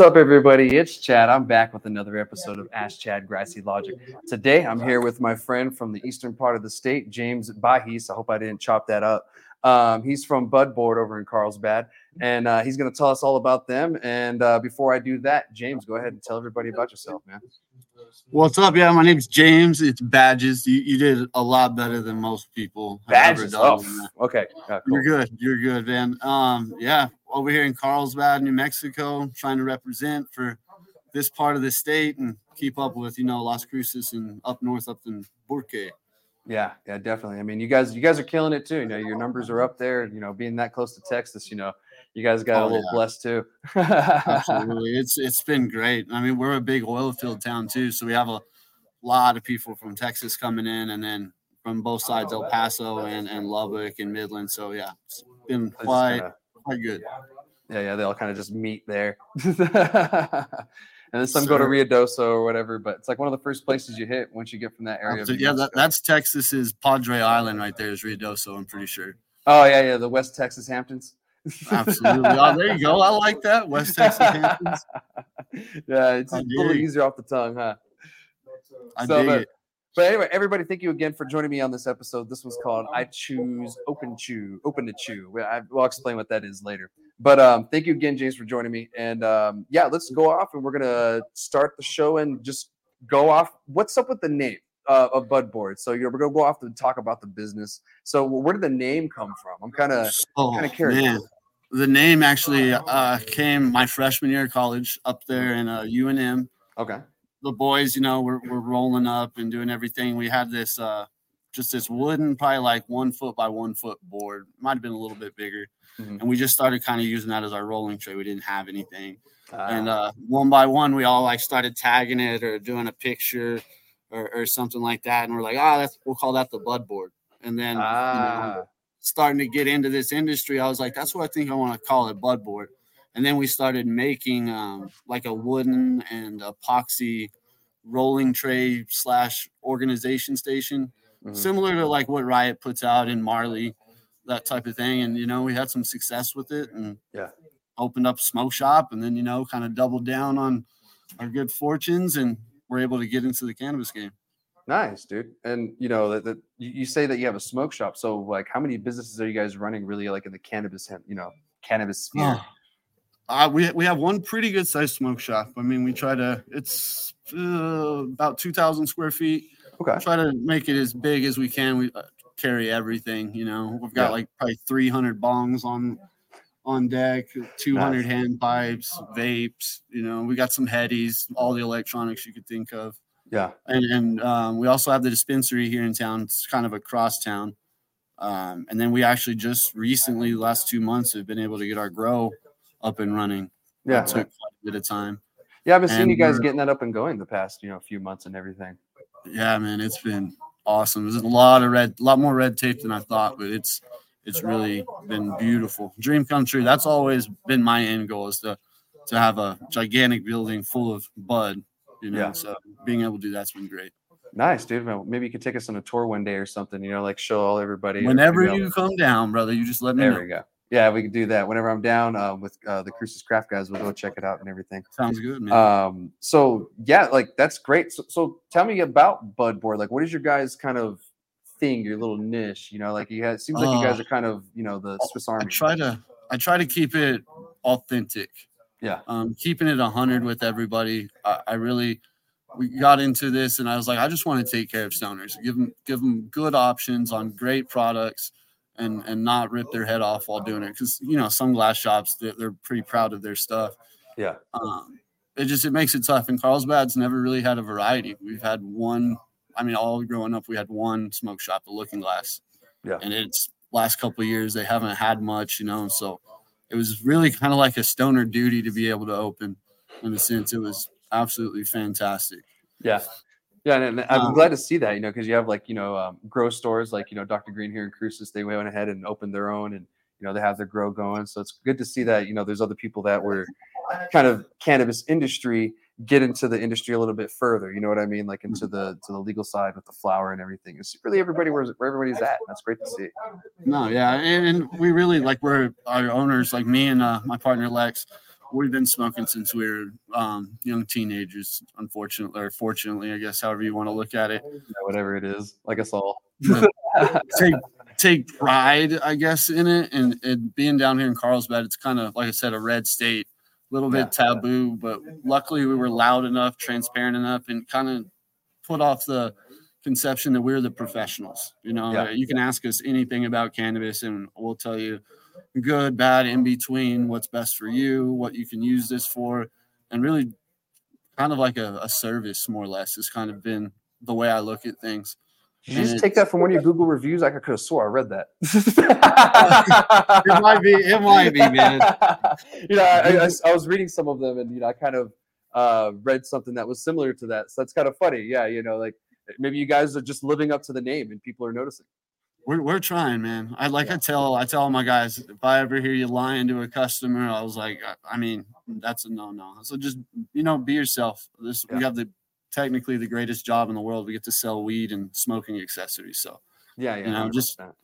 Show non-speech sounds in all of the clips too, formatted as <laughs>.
What's up, everybody? It's Chad. I'm back with another episode of Ask Chad Grassy Logic. Today, I'm here with my friend from the eastern part of the state, James Bahis. I hope I didn't chop that up. Um, he's from Bud Board over in Carlsbad, and uh, he's going to tell us all about them. And uh, before I do that, James, go ahead and tell everybody about yourself, man. What's up? Yeah, my name's James. It's Bajis. You, you did a lot better than most people. Bajis. done. Oh, okay. Uh, cool. You're good. You're good, man. Um, yeah, over here in Carlsbad, New Mexico, trying to represent for this part of the state and keep up with, you know, Las Cruces and up north, up in Burque. Yeah, yeah, definitely. I mean, you guys, you guys are killing it too. You know, your numbers are up there. You know, being that close to Texas, you know, you guys got a Oh, little yeah. blessed too. <laughs> Absolutely. it's it's been great. I mean, we're a big oil field town too, so we have a lot of people from Texas coming in and then from both oh, sides, El Paso and, and Lubbock and Midland. So yeah, it's been quite kinda- quite good. yeah, yeah, they all kind of just meet there. <laughs> and then some go to Sir. Ruidoso or whatever, but it's like one of the first places you hit once you get from that area. yeah, that, that's Texas's Padre Island right there is Ruidoso, I'm pretty sure. oh yeah, yeah, the West Texas Hamptons. Absolutely. oh, there you go. I like that. West Texas Hamptons. <laughs> yeah, it's a little easier off the tongue, huh? I So, dig but- it. But anyway, everybody, thank you again for joining me on this episode. This was called "I Choose Openachu," open to chew. Well, I, will explain what that is later. But um, thank you again, James, for joining me. And um, yeah, let's go off, and we're gonna start the show and just go off. What's up with the name uh, of Bud Board? So you're, we're gonna go off and talk about the business. So where did the name come from? I'm kind of Oh, kinda curious. man. The name actually uh, came my freshman year of college up there in uh, UNM. okay. the boys, you know, were, were rolling up and doing everything. We had this uh just this wooden, probably like one foot by one foot board. Might have been a little bit bigger. Mhm. And we just started kind of using that as our rolling tray. We didn't have anything. And Ah, uh one by one we all like started tagging it or doing a picture or, or something like that. And we're like, ah, that's we'll call that the bud board. And then you know, ah, starting to get into this industry, I was like, that's what I think I want to call it, bud board. And then we started making um, like a wooden and epoxy rolling tray slash organization station, mhm. similar to like what Riot puts out in Marley, that type of thing. And you know, we had some success with it and Yeah. opened up a smoke shop and then you know kind of doubled down on our good fortunes and we're able to get into the cannabis game. Nice, dude. And you know that, that you, say that you have a smoke shop. So like, how many businesses are you guys running? Really, like in the cannabis, you know, cannabis sphere? Oh, Uh, we we have one pretty good sized smoke shop. I mean, we try to. It's uh, about two thousand square feet. Okay. Try to make it as big as we can. We uh, carry everything. You know, we've got Yeah. like probably three hundred bongs on on deck, two hundred hand pipes, vapes. You know, we got some headies, all the electronics you could think of, Yeah. and and um, we also have the dispensary here in town. It's kind of across town. Um, and then we actually just recently, the last two months, have been able to get our grow up and running. Yeah. It took quite a bit of time. Yeah. I've been seeing you guys getting that up and going the past, you know, a few months and everything. Yeah, man, it's been awesome. There's a lot of red, a lot more red tape than I thought, but it's it's really been beautiful. Dream come true. That's always been my end goal is to to have a gigantic building full of bud. You know, Yeah. so being able to do that's been great. Nice, dude. Maybe you could take us on a tour one day or something, you know, like show all everybody. Whenever you come down, brother, you just let me there know. we go. Yeah, we could do that. Whenever I'm down uh, with uh, the Cruces Craft guys, we'll go check it out and everything. Sounds good, man. Um, so yeah, like that's great. So, so tell me about Bud Board. Like, what is your guys' kind of thing, your little niche? You know, like you it seems like you guys Uh, are kind of, you know, the Swiss Army. I try to I try to keep it authentic. Yeah. Um, keeping it hundred with everybody. I, I really we got into this and I was like, I just want to take care of stoners, give them give them good options on great products and and not rip their head off while doing it. Cause you know, some glass shops they're, they're pretty proud of their stuff. Yeah. Um, it just it makes it tough. And Carlsbad's never really had a variety. We've had one. I mean, all growing up, we had one smoke shop, the Looking Glass. Yeah. And it's last couple of years they haven't had much, you know. So it was really kind of like a stoner duty to be able to open. In a sense, it was absolutely fantastic. Yeah. Yeah, and, and I'm Um, glad to see that, you know, because you have like, you know, um, grow stores like, you know, Dr. Green here in Cruces, they went ahead and opened their own and, you know, they have their grow going. So it's good to see that, you know, there's other people that were kind of cannabis industry get into the industry a little bit further. You know what I mean? Like into the to the legal side with the flower and everything. It's really everybody where, where everybody's at. That's great to see. No, yeah, and, and we really like we're our owners, like me and uh, my partner Lex. we've been smoking since we were um, young teenagers. Unfortunately, or fortunately, I guess, however you want to look at it. Yeah, whatever it is, like us all. <laughs> take take pride, I guess, in it, and, and being down here in Carlsbad, it's kind of like I said, a red state, little bit Yeah. taboo, but luckily we were loud enough, transparent enough, and kind of put off the conception that we're the professionals. You know, Yeah. you can ask us anything about cannabis, and we'll tell you good, bad, in between, what's best for you, what you can use this for, and really kind of like a, a service, more or less, has kind of been the way I look at things. Did you just take that from one of your Google reviews? I could have swore I read that. <laughs> It might be, it might be, man. <laughs> you know, I, I, <laughs> I was reading some of them, and you know, I kind of uh, read something that was similar to that. So that's kind of funny. Yeah, you know, like maybe you guys are just living up to the name, and people are noticing. We're, we're trying, man. I like Yeah. I tell I tell my guys if I ever hear you lying to a customer, I was like, I, I mean, that's a no no. So just you know, be yourself. This we have the technically the greatest job in the world. We get to sell weed and smoking accessories. So Yeah, yeah. You know, just- 100%.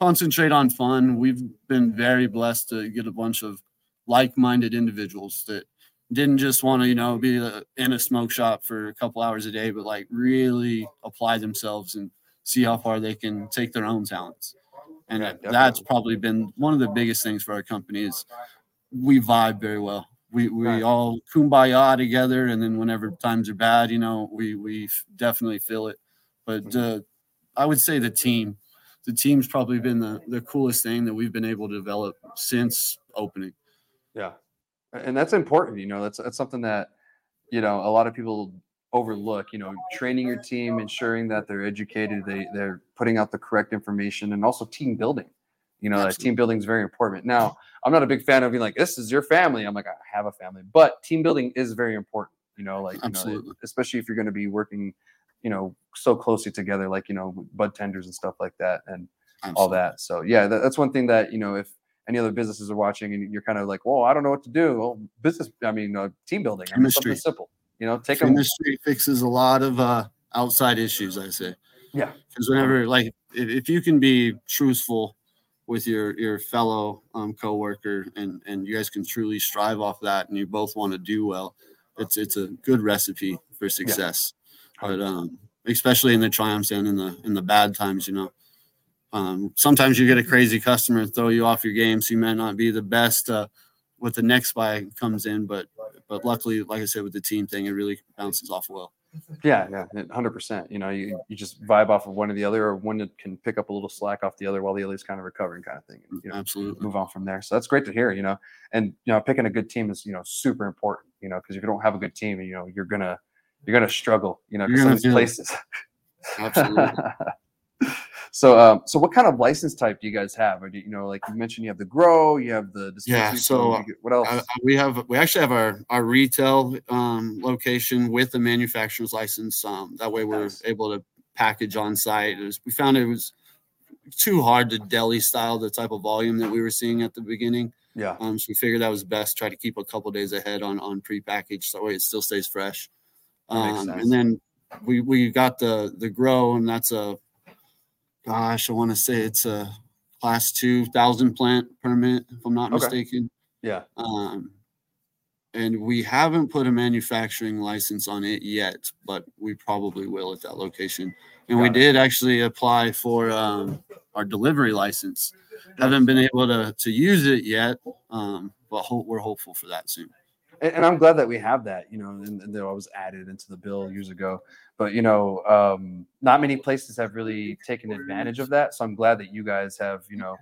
concentrate on fun. We've been very blessed to get a bunch of like-minded individuals that didn't just want to, you know, be uh, in a smoke shop for a couple hours a day, but like really apply themselves and see how far they can take their own talents. And Yeah, that's probably been one of the biggest things for our company is we vibe very well. We we Right. all kumbaya together, and then whenever times are bad, you know, we we definitely feel it. But Mm-hmm. uh, I would say the team, the team's probably been the the coolest thing that we've been able to develop since opening. Yeah, and that's important. You know, that's that's something that you know a lot of people overlook. You know, training your team, ensuring that they're educated, they they're putting out the correct information, and also team building. You know, that team building is very important. Now, I'm not a big fan of being like, "This is your family." I'm like, I have a family, but team building is very important. You know, like you know, Absolutely. especially if you're going to be working, you know, so closely together, like you know, bud tenders and stuff like that, and all that. So yeah, that, that's one thing that you know if any other businesses are watching and you're kind of like, well, I don't know what to do. Well, business, I mean, uh, team building, I mean, something Chemistry. simple. You know, take them. Industry fixes a lot of uh, outside issues. I say. Yeah. Because whenever, like, if, if you can be truthful with your your fellow um, coworker, and and you guys can truly strive off that, and you both want to do well, it's it's a good recipe for success. But um, especially in the triumphs and in the in the bad times, you know. Um, sometimes you get a crazy customer and throw you off your game, so you may not be the best uh, with the next buy comes in, but but luckily, like I said, with the team thing, it really bounces off well. Yeah, yeah, hundred percent. You know, you, you just vibe off of one or the other, or one that can pick up a little slack off the other while the other's kind of recovering, kind of thing. And, mm, you know, Absolutely. move on from there. So that's great to hear. You know, and you know, picking a good team is you know super important. You know, because if you don't have a good team, you know, you're gonna you're gonna struggle. You know, because some of these places. <laughs> Absolutely. So, um, so what kind of license type do you guys have? Or do you, you know, like you mentioned, you have the grow, you have the Yeah, so, get- what else? Uh, we have we actually have our our retail um, location with a manufacturer's license. Um, that way, we're Nice. able to package on site. Was- we found it was too hard to deli style the type of volume that we were seeing at the beginning. yeah, Um, so we figured that was best. Try to keep a couple days ahead on on prepackaged, so that way it still stays fresh. Um, and then we we got the the grow, and that's a gosh, I want to say it's a class two thousand plant permit, if I'm not Okay. mistaken. yeah, Um, and we haven't put a manufacturing license on it yet, but we probably will at that location. And we Got it. did actually apply for um, our delivery license. Haven't been able to to use it yet, um, but hope we're hopeful for that soon. And, and I'm glad that we have that. You know, and, and that was added into the bill years ago. But you know, um, not many places have really taken advantage of that. So I'm glad that you guys have, you know,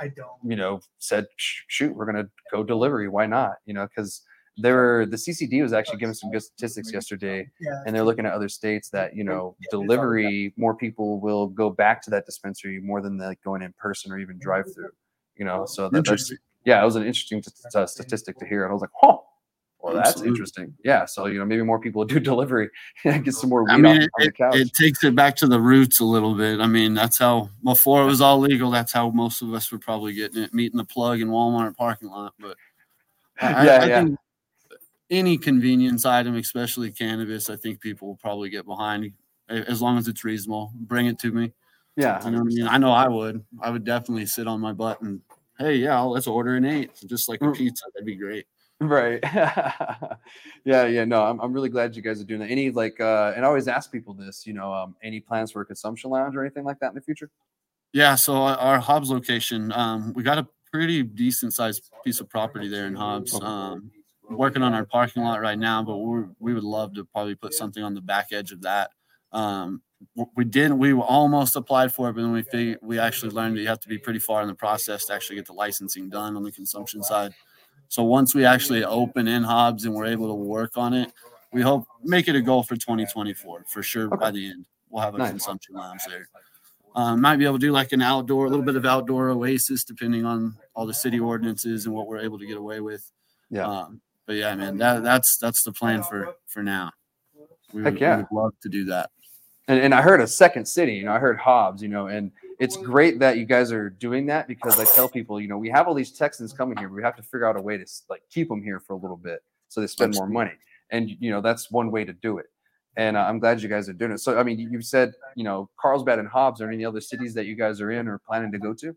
I don't. you know, said, shoot, we're gonna go delivery. Why not? You know, because there were the CCD was actually giving some good statistics yesterday, Yeah. and they're looking at other states that you know delivery more people will go back to that dispensary more than like going in person or even drive through. You know, so that, that's Interesting. yeah, it was an interesting t- t- uh, statistic to hear, and I was like, oh. Well, that's Absolutely. interesting. Yeah, so you know, maybe more people <laughs> do delivery and get some more weed I off, mean, on the it, couch. it takes it back to the roots a little bit. I mean, that's how before it was all legal. That's how most of us were probably getting it, meeting the plug in Walmart parking lot. But I, I- Yeah, I yeah. think any convenience item, especially cannabis, I think people will probably get behind as long as it's reasonable. Bring it to me. yeah, You know I mean? I know I would. I would definitely sit on my butt and hey, yeah, let's order an eight, just like a Mm. pizza. That'd be great. Right. <laughs> yeah, yeah. No, I'm, I'm really glad you guys are doing that. Any like, uh, and I always ask people this, you know, um, any plans for a consumption lounge or anything like that in the future? Yeah. So our, our Hobbs location, um, we got a pretty decent sized piece of property there in Hobbs. Um, working on our parking lot right now, but we we would love to probably put something on the back edge of that. Um, we didn't. We almost applied for it, but then we figured, we actually learned that you have to be pretty far in the process to actually get the licensing done on the consumption side. So once we actually open in Hobbs and we're able to work on it, we hope make it a goal for 2024 for sure. Okay. By the end, we'll have a nice. consumption lounge there. Um, might be able to do like an outdoor, a little bit of outdoor oasis, depending on all the city ordinances and what we're able to get away with. Yeah. Um, but yeah, man, that that's that's the plan for for now. We Heck would, yeah. we would love to do that. And, and I heard a second city, you know, I heard Hobbs, you know, and it's great that you guys are doing that because I tell people, you know, we have all these Texans coming here, we have to figure out a way to like keep them here for a little bit so they spend more money. And you know, that's one way to do it. And uh, I'm glad you guys are doing it. So, I mean, you said, you know, Carlsbad and Hobbs. Are any other cities that you guys are in or planning to go to?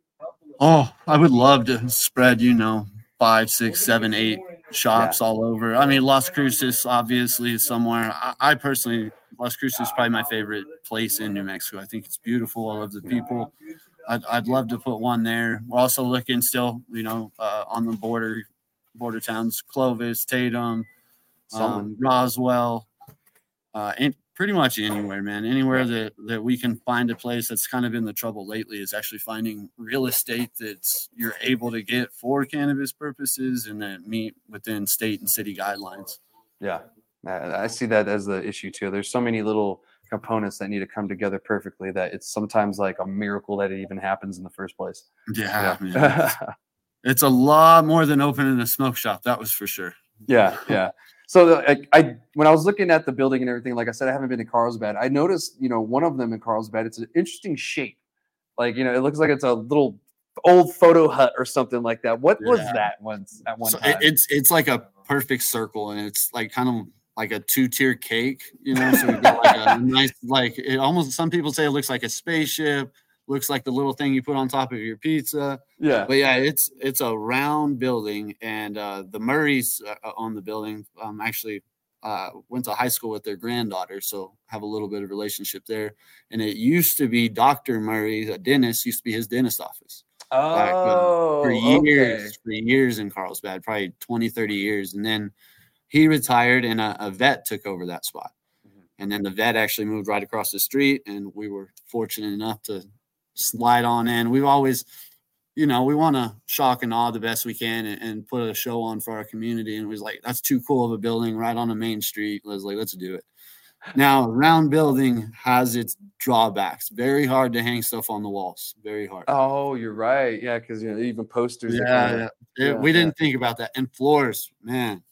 Oh, I would love to spread, you know, five, six, seven, eight shops yeah. all over. I mean, Las Cruces obviously is somewhere. I, I, personally, Las Cruces is probably my favorite place in New Mexico. I think it's beautiful. I love the people. I'd, I'd love to put one there. We're also looking still, you know, uh, on the border, border towns, Clovis, Tatum, um, Roswell, uh, and pretty much anywhere, man. Anywhere that that we can find a place that's kind of in the trouble lately is actually finding real estate that's you're able to get for cannabis purposes and that meet within state and city guidelines. Yeah, I see that as the issue too. There's so many little components that need to come together perfectly that it's sometimes like a miracle that it even happens in the first place. Yeah, yeah. <laughs> it's a lot more than opening a smoke shop. That was for sure. Yeah, yeah. So I, I, when I was looking at the building and everything, like I said, I haven't been to Carlsbad. I noticed, you know, one of them in Carlsbad. It's an interesting shape. Like you know, it looks like it's a little old photo hut or something like that. What yeah. was that once at one so time? It's it's like a perfect circle, and it's like kind of like a two tier cake. You know, so we got like a <laughs> nice like it almost. Some people say it looks like a spaceship looks like the little thing you put on top of your pizza. Yeah. But yeah, it's it's a round building, and uh, the Murrays uh, on the building um, actually uh, went to high school with their granddaughter, so have a little bit of relationship there. And it used to be Dr. Murray, a dentist, used to be his dentist office. Oh, for years, okay. for years in Carlsbad, probably 20, 30 years. And then he retired and a, a vet took over that spot. Mm-hmm. And then the vet actually moved right across the street, and we were fortunate enough to slide on in. We've always, you know, we want to shock and awe the best we can and, and, put a show on for our community. And it was like, that's too cool of a building right on a main street. Was like, let's do it. Now, round building has its drawbacks. Very hard to hang stuff on the walls. Very hard. Oh, you're right. Yeah, because you know even posters. Yeah, yeah. yeah we didn't think about that. And floors, man,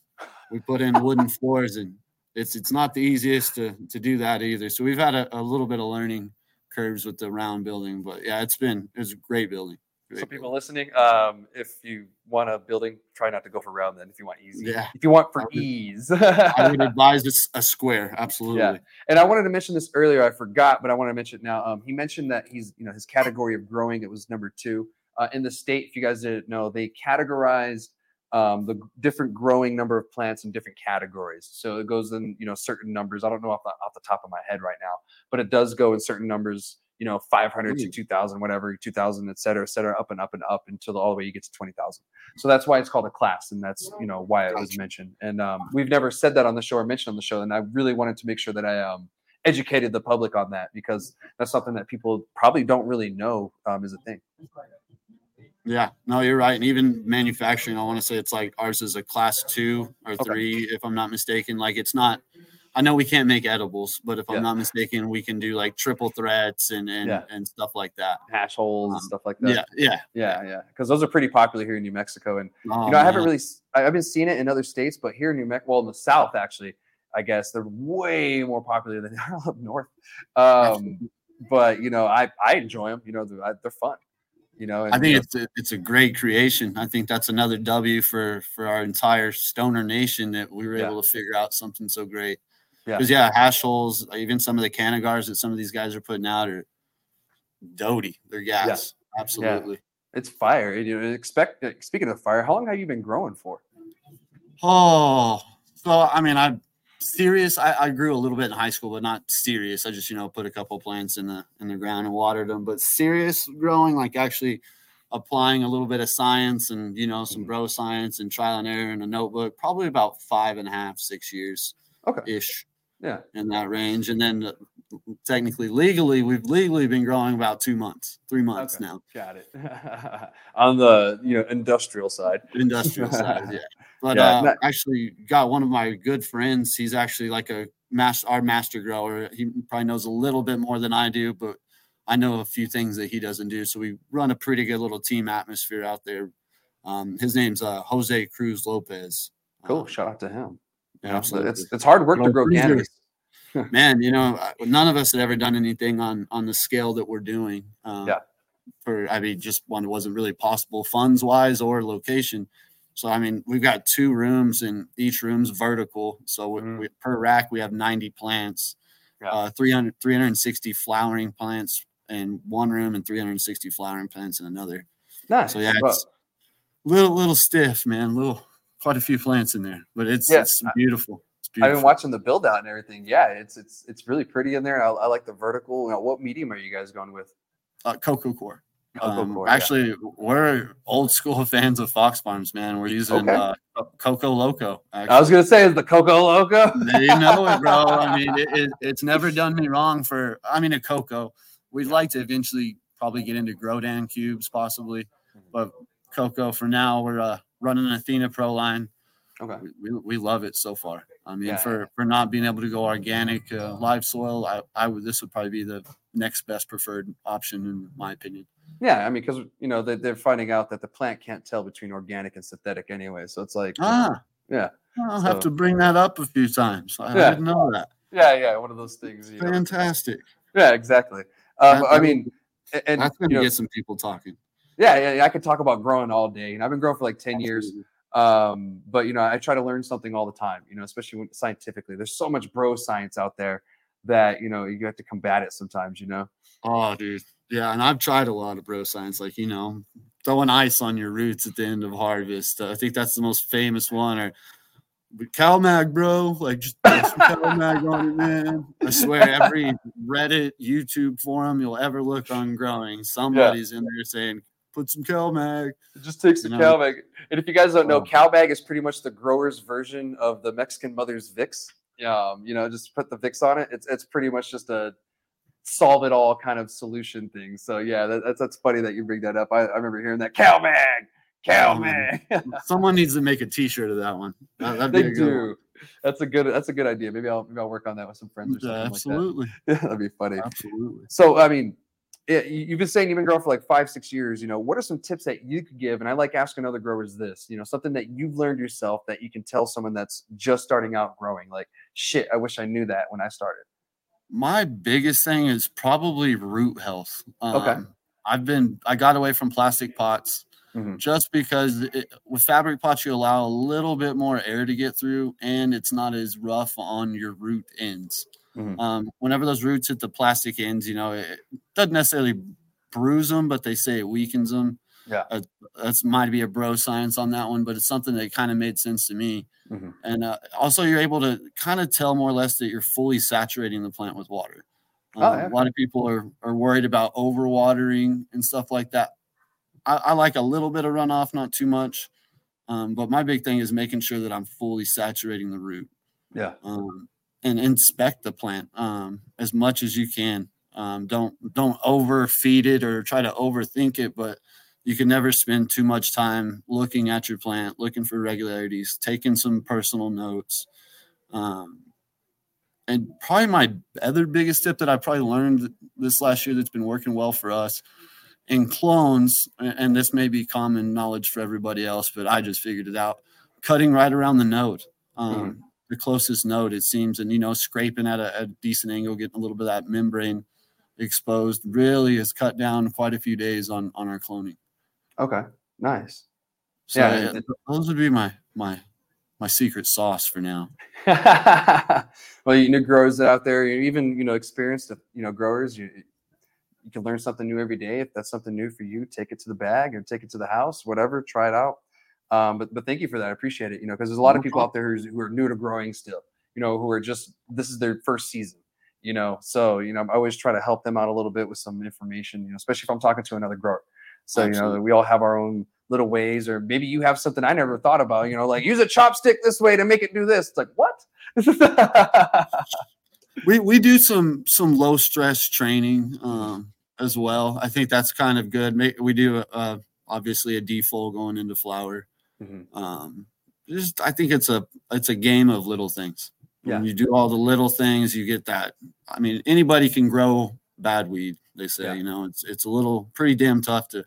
we put in wooden floors, and it's it's not the easiest to to do that either. So we've had a, a little bit of learning curves with the round building. But yeah, it's been it's a great building. Great so people listening, um, if you want a building, try not to go for round. Then if you want easy, yeah. If you want for ease, I would <laughs> advise a square. Absolutely. Yeah. And I wanted to mention this earlier. I forgot, but I want to mention it now. Um, he mentioned that he's you know his category of growing. It was number two uh, in the state. If you guys didn't know, they categorized um, the different growing number of plants in different categories. So it goes in, you know, certain numbers. I don't know off the, off the top of my head right now, but it does go in certain numbers, you know, 500 to 2000, whatever, 2000, et cetera, et cetera, up and up and up until all the way you get to 20,000. So that's why it's called a class. And that's, you know, why it was mentioned. And um, we've never said that on the show or mentioned on the show. And I really wanted to make sure that I, um, educated the public on that because that's something that people probably don't really know um, is a thing. Yeah, no, you're right. And even manufacturing, I want to say it's like ours is a class two or three, okay. if I'm not mistaken. Like it's not. I know we can't make edibles, but if yeah. I'm not mistaken, we can do like triple threats and and, yeah. and stuff like that. Hash holes um, and stuff like that. Yeah, yeah, yeah, yeah. Because those are pretty popular here in New Mexico, and oh, you know I haven't really I've been seeing it in other states, but here in New Mexico, well, in the South actually, I guess they're way more popular than they <laughs> are up north. Um, <laughs> but you know, I I enjoy them. You know, they're, they're fun you know. I think it's a, it's a great creation. I think that's another W for for our entire stoner nation that we were yeah. able to figure out something so great. Because yeah. yeah, hash holes, even some of the cannagars that some of these guys are putting out are doty. They're gas. Yeah. Absolutely. It's fire. You know, expect speaking of fire, how long have you been growing for? Oh, so I mean, I serious. I, I grew a little bit in high school, but not serious. I just you know put a couple plants in the in the ground and watered them. But serious growing, like actually applying a little bit of science and you know some Mhm. bro science and trial and error in a notebook, probably about five and a half, six years Okay. ish Yeah. in that range. And then uh, technically, legally, we've legally been growing about two months, three months Okay. now. Got it. <laughs> On the you know industrial side. industrial side, <laughs> yeah. But Yeah, uh, not- actually, got one of my good friends. He's actually like a master, our master grower. He probably knows a little bit more than I do, but I know a few things that he doesn't do. So we run a pretty good little team atmosphere out there. Um, his name's uh, Jose Cruz Lopez. Cool. Um, Shout out to him. yeah, absolutely. It's it's hard work to grow cannabis. <laughs> man you know none of us had ever done anything on on the scale that we're doing um, Yeah. for i mean just one wasn't really possible funds wise or location so i mean we've got two rooms and each room's vertical so we, Mhm. we, per rack we have 90 plants Yeah. uh 300 360 flowering plants in one room and 360 flowering plants in another Nice. so yeah Well, it's little little stiff man little quite a few plants in there but it's Yeah, it's beautiful it's I've been watching the build out and everything. Yeah, it's it's it's really pretty in there. I, I like the vertical. You know, what medium are you guys going with? uh, coco coir Um, yeah. actually, we're old school <laughs> fans of Fox Farms, man. We're using Okay. uh, Coco Loco. I was gonna say is the Coco Loco. <laughs> Actually. you know it, bro. <laughs> I mean, it, it, it's never done me wrong for. I mean, a cocoa. We'd like to eventually probably get into Grodan cubes, possibly, Mhm. but cocoa for now. We're uh, running an Athena Pro line. Okay. We, we, we love it so far. I mean, Yeah. for for not being able to go organic, uh, live soil, I, I would this would probably be the next best preferred option in my opinion. Yeah, I mean, because you know they, they're finding out that the plant can't tell between organic and synthetic anyway. So it's like, Ah, yeah. I'll So- have to bring that up a few times. I, Yeah. didn't know that. yeah, yeah, one of those things. You know. Fantastic. Yeah, exactly. Um, I mean, and That's going you to get some people talking. yeah, yeah, yeah, I could talk about growing all day, and I've been growing for like ten years. Um but you know i try to learn something all the time you know especially when, scientifically there's so much bro science out there that you know you have to combat it sometimes you know Oh, dude. Yeah, and I've tried a lot of bro science, like you know, throwing ice on your roots at the end of harvest. Uh, I think that's the most famous one. Or CalMag, bro, like just CalMag <laughs> on it, man. I swear, every Reddit, YouTube forum you'll ever look on growing, somebody's in there saying, "Put some CalMag." it just takes the You know, cow bag and if you guys don't know Oh. cow bag is pretty much the grower's version of the mexican mother's vicks um you know just put the vicks on it it's it's pretty much just a solve it all kind of solution thing. So yeah that, that's that's funny that you bring that up. I, I remember hearing that cow bag cow Um, bag. <laughs> Someone needs to make a T-shirt of that one. That- that'd they be a good one. do. That's a good that's a good idea. Maybe i'll maybe i'll work on that with some friends or something Yeah, like that. Absolutely, <laughs> that'd be funny. Absolutely. So, I mean, yeah, you- you've been saying you've been growing for like five, six years. You know, what are some tips that you could give? And I like asking other growers this, you know, something that you've learned yourself that you can tell someone that's just starting out growing. Like, shit, I wish I knew that when I started. My biggest thing is probably root health. Okay. Um, I've been I got away from plastic pots Mhm. just because it, with fabric pots you allow a little bit more air to get through and it's not as rough on your root ends. Mhm. Um, whenever those roots hit the plastic ends, you know, it doesn't necessarily bruise them, but they say it weakens them. Yeah. Uh, that's might be a bro science on that one, but it's something that kind of made sense to me. Mhm. And uh, also, you're able to kind of tell more or less that you're fully saturating the plant with water. Oh, Um, yeah. A lot of people are, are worried about overwatering and stuff like that. I, I like a little bit of runoff, not too much. Um, but my big thing is making sure that I'm fully saturating the root Yeah. um, and inspect the plant um, as much as you can. Um, don't don't overfeed it or try to overthink it, but you can never spend too much time looking at your plant, looking for regularities, taking some personal notes. Um, and probably my other biggest tip that I probably learned this last year that's been working well for us in clones, and this may be common knowledge for everybody else, but I just figured it out. Cutting right around the node, um, the closest node, it seems, and you know, scraping at a, a decent angle, getting a little bit of that membrane exposed, really has cut down quite a few days on on our cloning. Okay. Nice. So Yeah, yeah, those would be my my my secret sauce for now. <laughs> well, you know, growers out there, you even, you know, experienced, you know, growers, you, you can learn something new every day. If that's something new for you, take it to the bag or take it to the house, whatever, try it out. Um, but but thank you for that. I appreciate it. You know, because there's a lot of people out there who's, who are new to growing still. You know, who are just this is their first season. You know, so you know, I always try to help them out a little bit with some information. You know, especially if I'm talking to another grower. So you know, we all have our own little ways, or maybe you have something I never thought about. You know, like use a chopstick this way to make it do this. It's like what? <laughs> we we do some some low stress training um, as well. I think that's kind of good. We do uh, obviously a default going into flower. Mhm. Um, just I think it's a it's a game of little things. When Yeah. you do all the little things, you get that. I mean, anybody can grow bad weed. They say, Yeah. you know, it's it's a little pretty damn tough to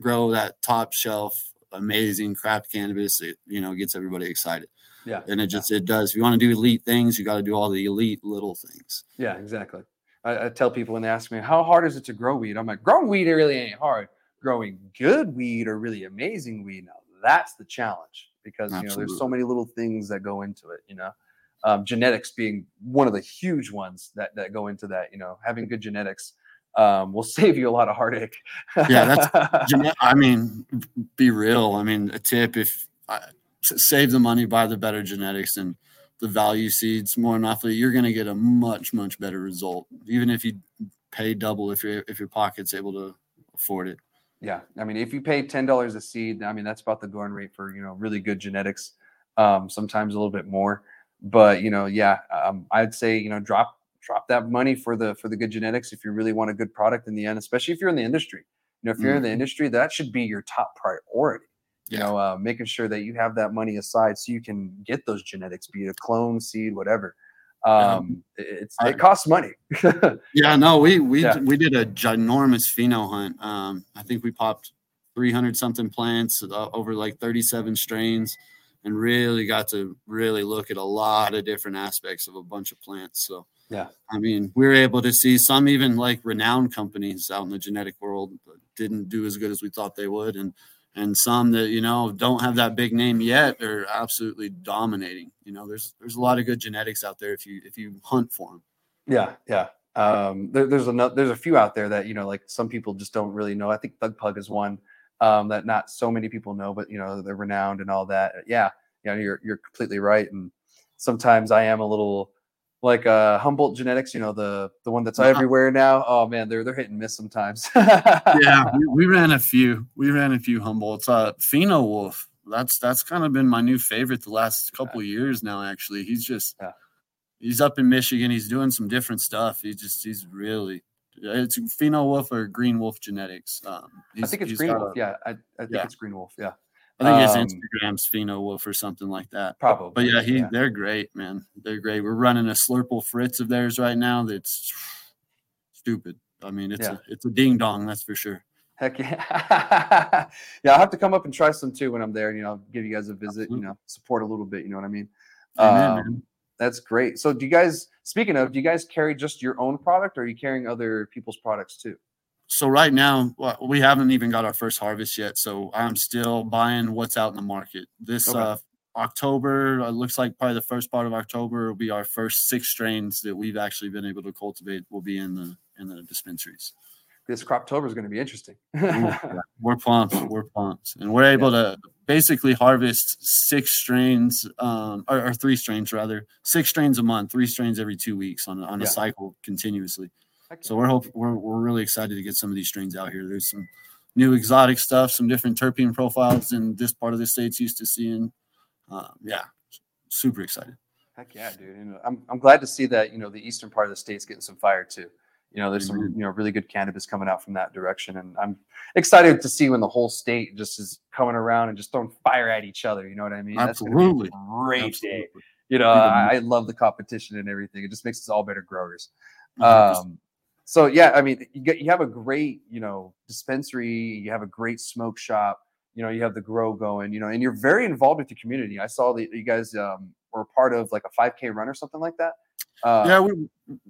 grow that top shelf amazing crap cannabis. It you know gets everybody excited, Yeah. and it just it does. If you want to do elite things, you got to do all the elite little things. Yeah, exactly. I, I tell people when they ask me how hard is it to grow weed, I'm like, growing weed really ain't hard. Growing good weed or really amazing weed, now that's the challenge because you know there's so many little things that go into it. You know, um, genetics being one of the huge ones that that go into that. You know, having good genetics um, will <laughs> save you a lot of heartache. Yeah, that's- <laughs> I mean, be real. I mean, a tip if uh, save the money, buy the better genetics and the value seeds more than likely, you're going to get a much much better result, even if you pay double if your if your pocket's able to afford it. Yeah, I mean, if you pay ten dollars a seed, I mean that's about the going rate for you know really good genetics. Um, sometimes a little bit more, but you know, yeah, um, I'd say you know drop drop that money for the for the good genetics if you really want a good product in the end, especially if you're in the industry. You know, if you're in the Mhm. industry, that should be your top priority. You Yeah. know, uh, making sure that you have that money aside so you can get those genetics, be it a clone, seed, whatever. Yeah. Um, it- it's it costs money. <laughs> Yeah, no, we we Yeah. we did a ginormous pheno hunt. Um, I think we popped 300 something plants uh, over like 37 strains, and really got to really look at a lot of different aspects of a bunch of plants. So Yeah. I mean, we were able to see some even like renowned companies out in the genetic world didn't do as good as we thought they would, and and some that you know don't have that big name yet are absolutely dominating. You know, there's there's a lot of good genetics out there if you if you hunt for them. Yeah, yeah. Um, there, there's another, there's a few out there that you know, like some people just don't really know. I think Thug Pug is one um, that not so many people know, but you know, they're renowned and all that. Yeah, you know, you're you're completely right. And sometimes I am a little like uh, Humboldt Genetics, you know, the the one that's everywhere now. Oh man, they're they're hit and miss sometimes. <laughs> yeah, we, we ran a few. We ran a few Humboldts. Uh, Pheno Wolf. That's that's kind of been my new favorite the last couple of years now. Actually, he's just Yeah. he's up in Michigan. He's doing some different stuff. He just he's really it's Pheno Wolf or Green Wolf Genetics. Um, I think it's Green Wolf. a- yeah, I, I think yeah. it's Green Wolf. Yeah, I think his Um, Instagram's Pheno Wolf or something like that. probably. But yeah, he yeah. they're great, man. They're great. We're running a Slurple Fritz of theirs right now. That's stupid. I mean, it's Yeah. a it's a ding dong, that's for sure. Heck yeah. <laughs> yeah, I'll have to come up and try some too when I'm there. and You know, give you guys a visit, you know, support a little bit. You know what I mean? Amen. Um, that's great. So, do you guys, speaking of, do you guys carry just your own product or are you carrying other people's products too? So right now we haven't even got our first harvest yet so i'm still buying what's out in the market. This Okay. uh october uh, looks like probably the first part of october will be our first six strains that we've actually been able to cultivate will be in the in the dispensaries. This Croptober is going to be interesting. <laughs> we're pumped we're pumped. And we're able to basically harvest six strains um or, or three strains rather. Six strains a month three strains every two weeks on, a- on Yeah. a cycle continuously so we're hope we're we're really excited to get some of these strains out here. There's some new exotic stuff, some different terpene profiles in this part of the state's used to seeing. Uh, yeah, super excited. Heck yeah, dude. And I'm, I'm glad to see that, you know, the eastern part of the state's getting some fire too. You know, there's some, you know, really good cannabis coming out from that direction. And I'm excited to see when the whole state just is coming around and just throwing fire at each other. You know what I mean? That's gonna be a Absolutely. great day. You know, I, I love the competition and everything. It just makes us all better growers. Um, so yeah, I mean, you get you have a great, you know, dispensary. You have a great smoke shop. You know, you have the grow going. You know, and you're very involved with the community. I saw that you guys um, were part of like a 5K run or something like that. Uh, yeah, we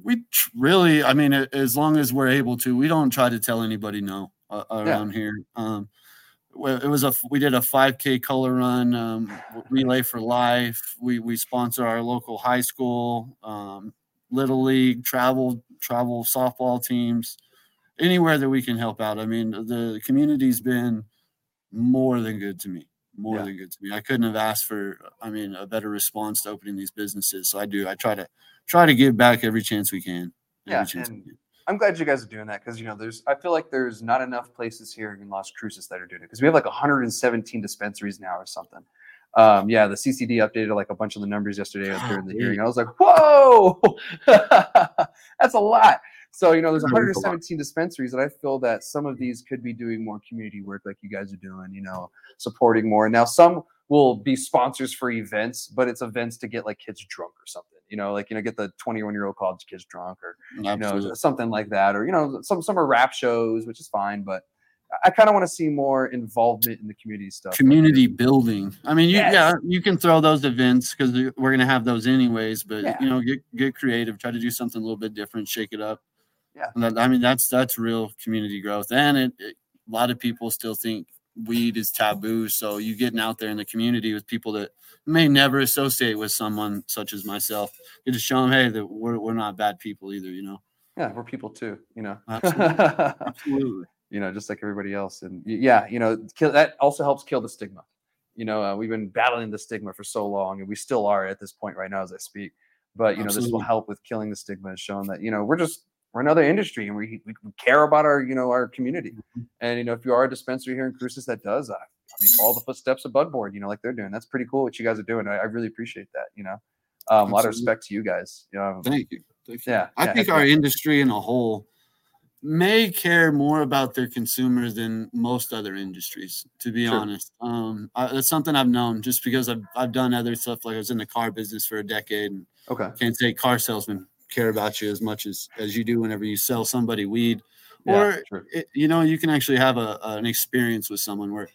we really, I mean, as long as we're able to, we don't try to tell anybody no uh, around here. Um, it was a we did a 5K color run, um, relay for life. We we sponsor our local high school, um, little league, travel travel softball teams, anywhere that we can help out. I mean, the community's been more than good to me, more Yeah. than good to me. I couldn't have asked for, I mean, a better response to opening these businesses. So I do. I try to try to give back every chance we can. Yeah, and can. I'm glad you guys are doing that because you know there's I feel like there's not enough places here in Las Cruces that are doing it because we have like 117 dispensaries now or something. Um, yeah, the CCD updated like a bunch of the numbers yesterday during the hearing. I was like, whoa, <laughs> that's a lot. So you know, there's That is a lot. 117 dispensaries, and I feel that some of these could be doing more community work like you guys are doing. You know, supporting more. Now some will be sponsors for events, but it's events to get like kids drunk or something. You know, like you know, get the 21 year old college kids drunk or you know something like that or you know some some are rap shows which is fine but i kind of want to see more involvement in the community stuff community building. I mean, you, yeah, you can throw those events because we're going to have those anyways. But Yeah. you know, get get creative, try to do something a little bit different, shake it up. Yeah. And that- I mean, that's that's real community growth, and it, it- a lot of people still think weed is taboo. So you getting out there in the community with people that may never associate with someone such as myself, you just show them, hey, that we're we're not bad people either. You know, yeah we're people too you know Absolutely. <laughs> absolutely. You know just like everybody else. And yeah you know kill, that also helps kill the stigma. You know uh, we've been battling the stigma for so long and we still are at this point right now as i speak. But you know this will help with killing the stigma and showing that you know we're just we're another industry and we, we care about our you know our community. Mm-hmm. and you know if you are a dispensary here in cruces that does that I mean, follow the footsteps of budboard you know like they're doing. That's pretty cool what you guys are doing. I, I really appreciate that you know. Um, a lot of respect to you guys. You know Thank you. Thank you. yeah I yeah, think our industry in a whole may care more about their consumers than most other industries, to be Sure. honest. Um, I, that's something I've known just because I've, I've done other stuff. Like I was in the car business for a decade and okay can't say car salesmen care about you as much as, as you do whenever you sell somebody weed. yeah, Or, it, you know, you can actually have a, an experience with someone where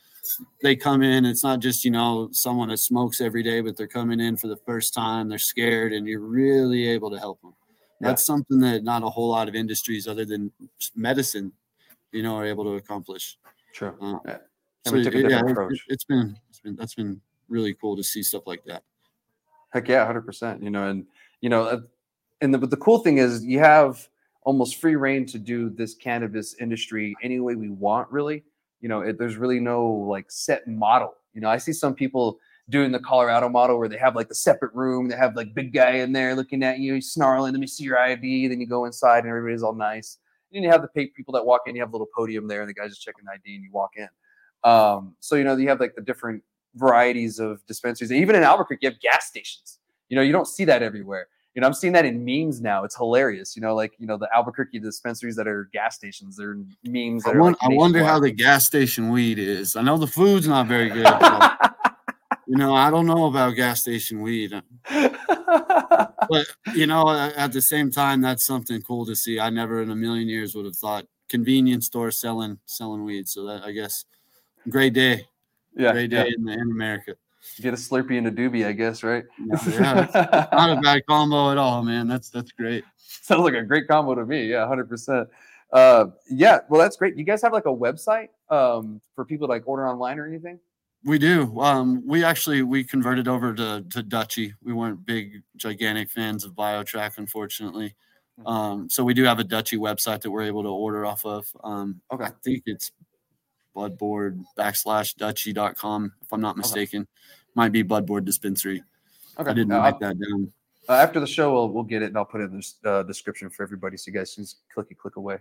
they come in. It's not just, you know, someone that smokes every day, but they're coming in for the first time. They're scared and you're really able to help them. Yeah. That's something that not a whole lot of industries other than medicine, you know, are able to accomplish. true Uh, Yeah. So, we took a yeah, different it- approach. it's been, it's been, that's been really cool to see stuff like that. Heck yeah, hundred percent. You know, and you know, uh, and the, but the cool thing is you have almost free reign to do this cannabis industry any way we want. Really, you know, it, there's really no like set model. You know, I see some people doing the Colorado model where they have like the separate room, they have like big guy in there looking at you, snarling. Let me see your ID. Then you go inside and everybody's all nice. And you have the people that walk in. You have a little podium there, and the guy's just checking ID, and you walk in. Um, so you know, you have like the different varieties of dispensaries. Even in Albuquerque, you have gas stations. You know, you don't see that everywhere. You know, I'm seeing that in memes now. It's hilarious. You know, like you know the Albuquerque dispensaries that are gas stations. They're memes. That I, are, won- like, I wonder how the gas station weed is. I know the food's not very good. <laughs> you know, I don't know about gas station weed. <laughs> but you know at the same time that's something cool to see i never in a million years would have thought convenience store selling selling weed so that i guess great day yeah, great yeah. day in, in america Get a Slurpee and a doobie, I guess, right? yeah, it's not a <laughs> bad combo at all man that's that's great Sounds like a great combo to me. Yeah, hundred percent. Uh, yeah, well, that's great. You guys have like a website um, for people to like order online or anything? We do um we actually we converted over to to dutchie we weren't big gigantic fans of biotrack unfortunately Mhm. um so we do have a dutchie website that we're able to order off of um Okay. i think it's budboard backslash dutchie.com if i'm not Okay. mistaken might be budboard dispensary Okay. i didn't write that down Uh, after the show, we'll, we'll get it and I'll put it in the uh, description for everybody so you guys can just click click away.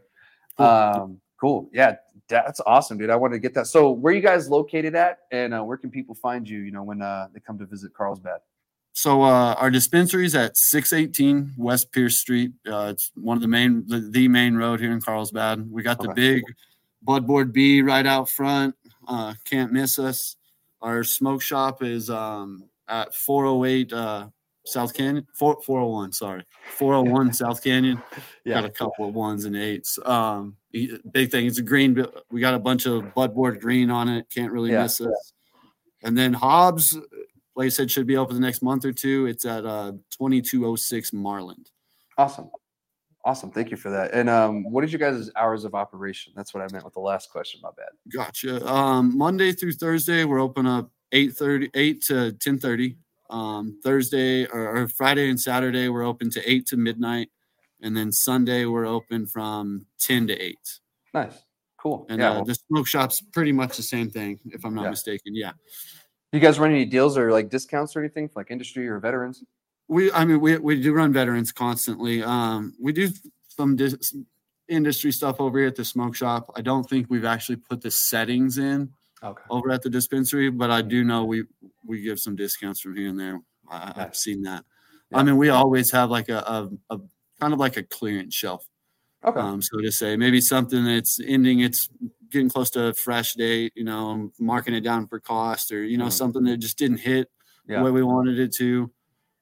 Cool. Um, cool. Yeah, that's awesome, dude. I wanted to get that. So, where you guys located at, and uh, where can people find you? You know, when uh, they come to visit Carlsbad. So uh, our dispensary is at 618 West Pierce Street. Uh, it's one of the main, the, the main road here in Carlsbad. We got the Okay. big Budboard B right out front. Uh, can't miss us. Our smoke shop is um, at 408 uh, South Canyon, 4, 401, sorry, 401 <laughs> South Canyon. Got a couple of ones and eights. Um, big thing. It's a green. We got a bunch of Budboard green on it. Can't really Yeah. miss us. And then Hobbs, like I said, should be open the next month or two. It's at uh 2206 Marland. Awesome. Awesome. Thank you for that. And um, what is your guys' hours of operation? That's what I meant with the last question. My bad. Gotcha. Um, Monday through Thursday, we're open up 8:30, 8 to 10:30. Um, Thursday or, or Friday and Saturday, we're open to 8 to midnight. And then Sunday, we're open from 10 to 8. Nice. Cool. And yeah. uh, well, the smoke shop's pretty much the same thing, if I'm not Yeah. mistaken. Yeah. you guys run any deals or like discounts or anything for like industry or veterans? We, I mean, we, we do run veterans constantly. Um, we do some dis- industry stuff over here at the smoke shop. I don't think we've actually put the settings in Okay. over at the dispensary, but I do know we we give some discounts from here and there. I, I've Nice. seen that. Yeah. I mean, we always have like a, a, a kind of like a clearance shelf. Okay. Um, so to say, maybe something that's ending, it's getting close to a fresh date, you know, I'm marking it down for cost, or you know, Mhm. something that just didn't hit Yeah. the way we wanted it to.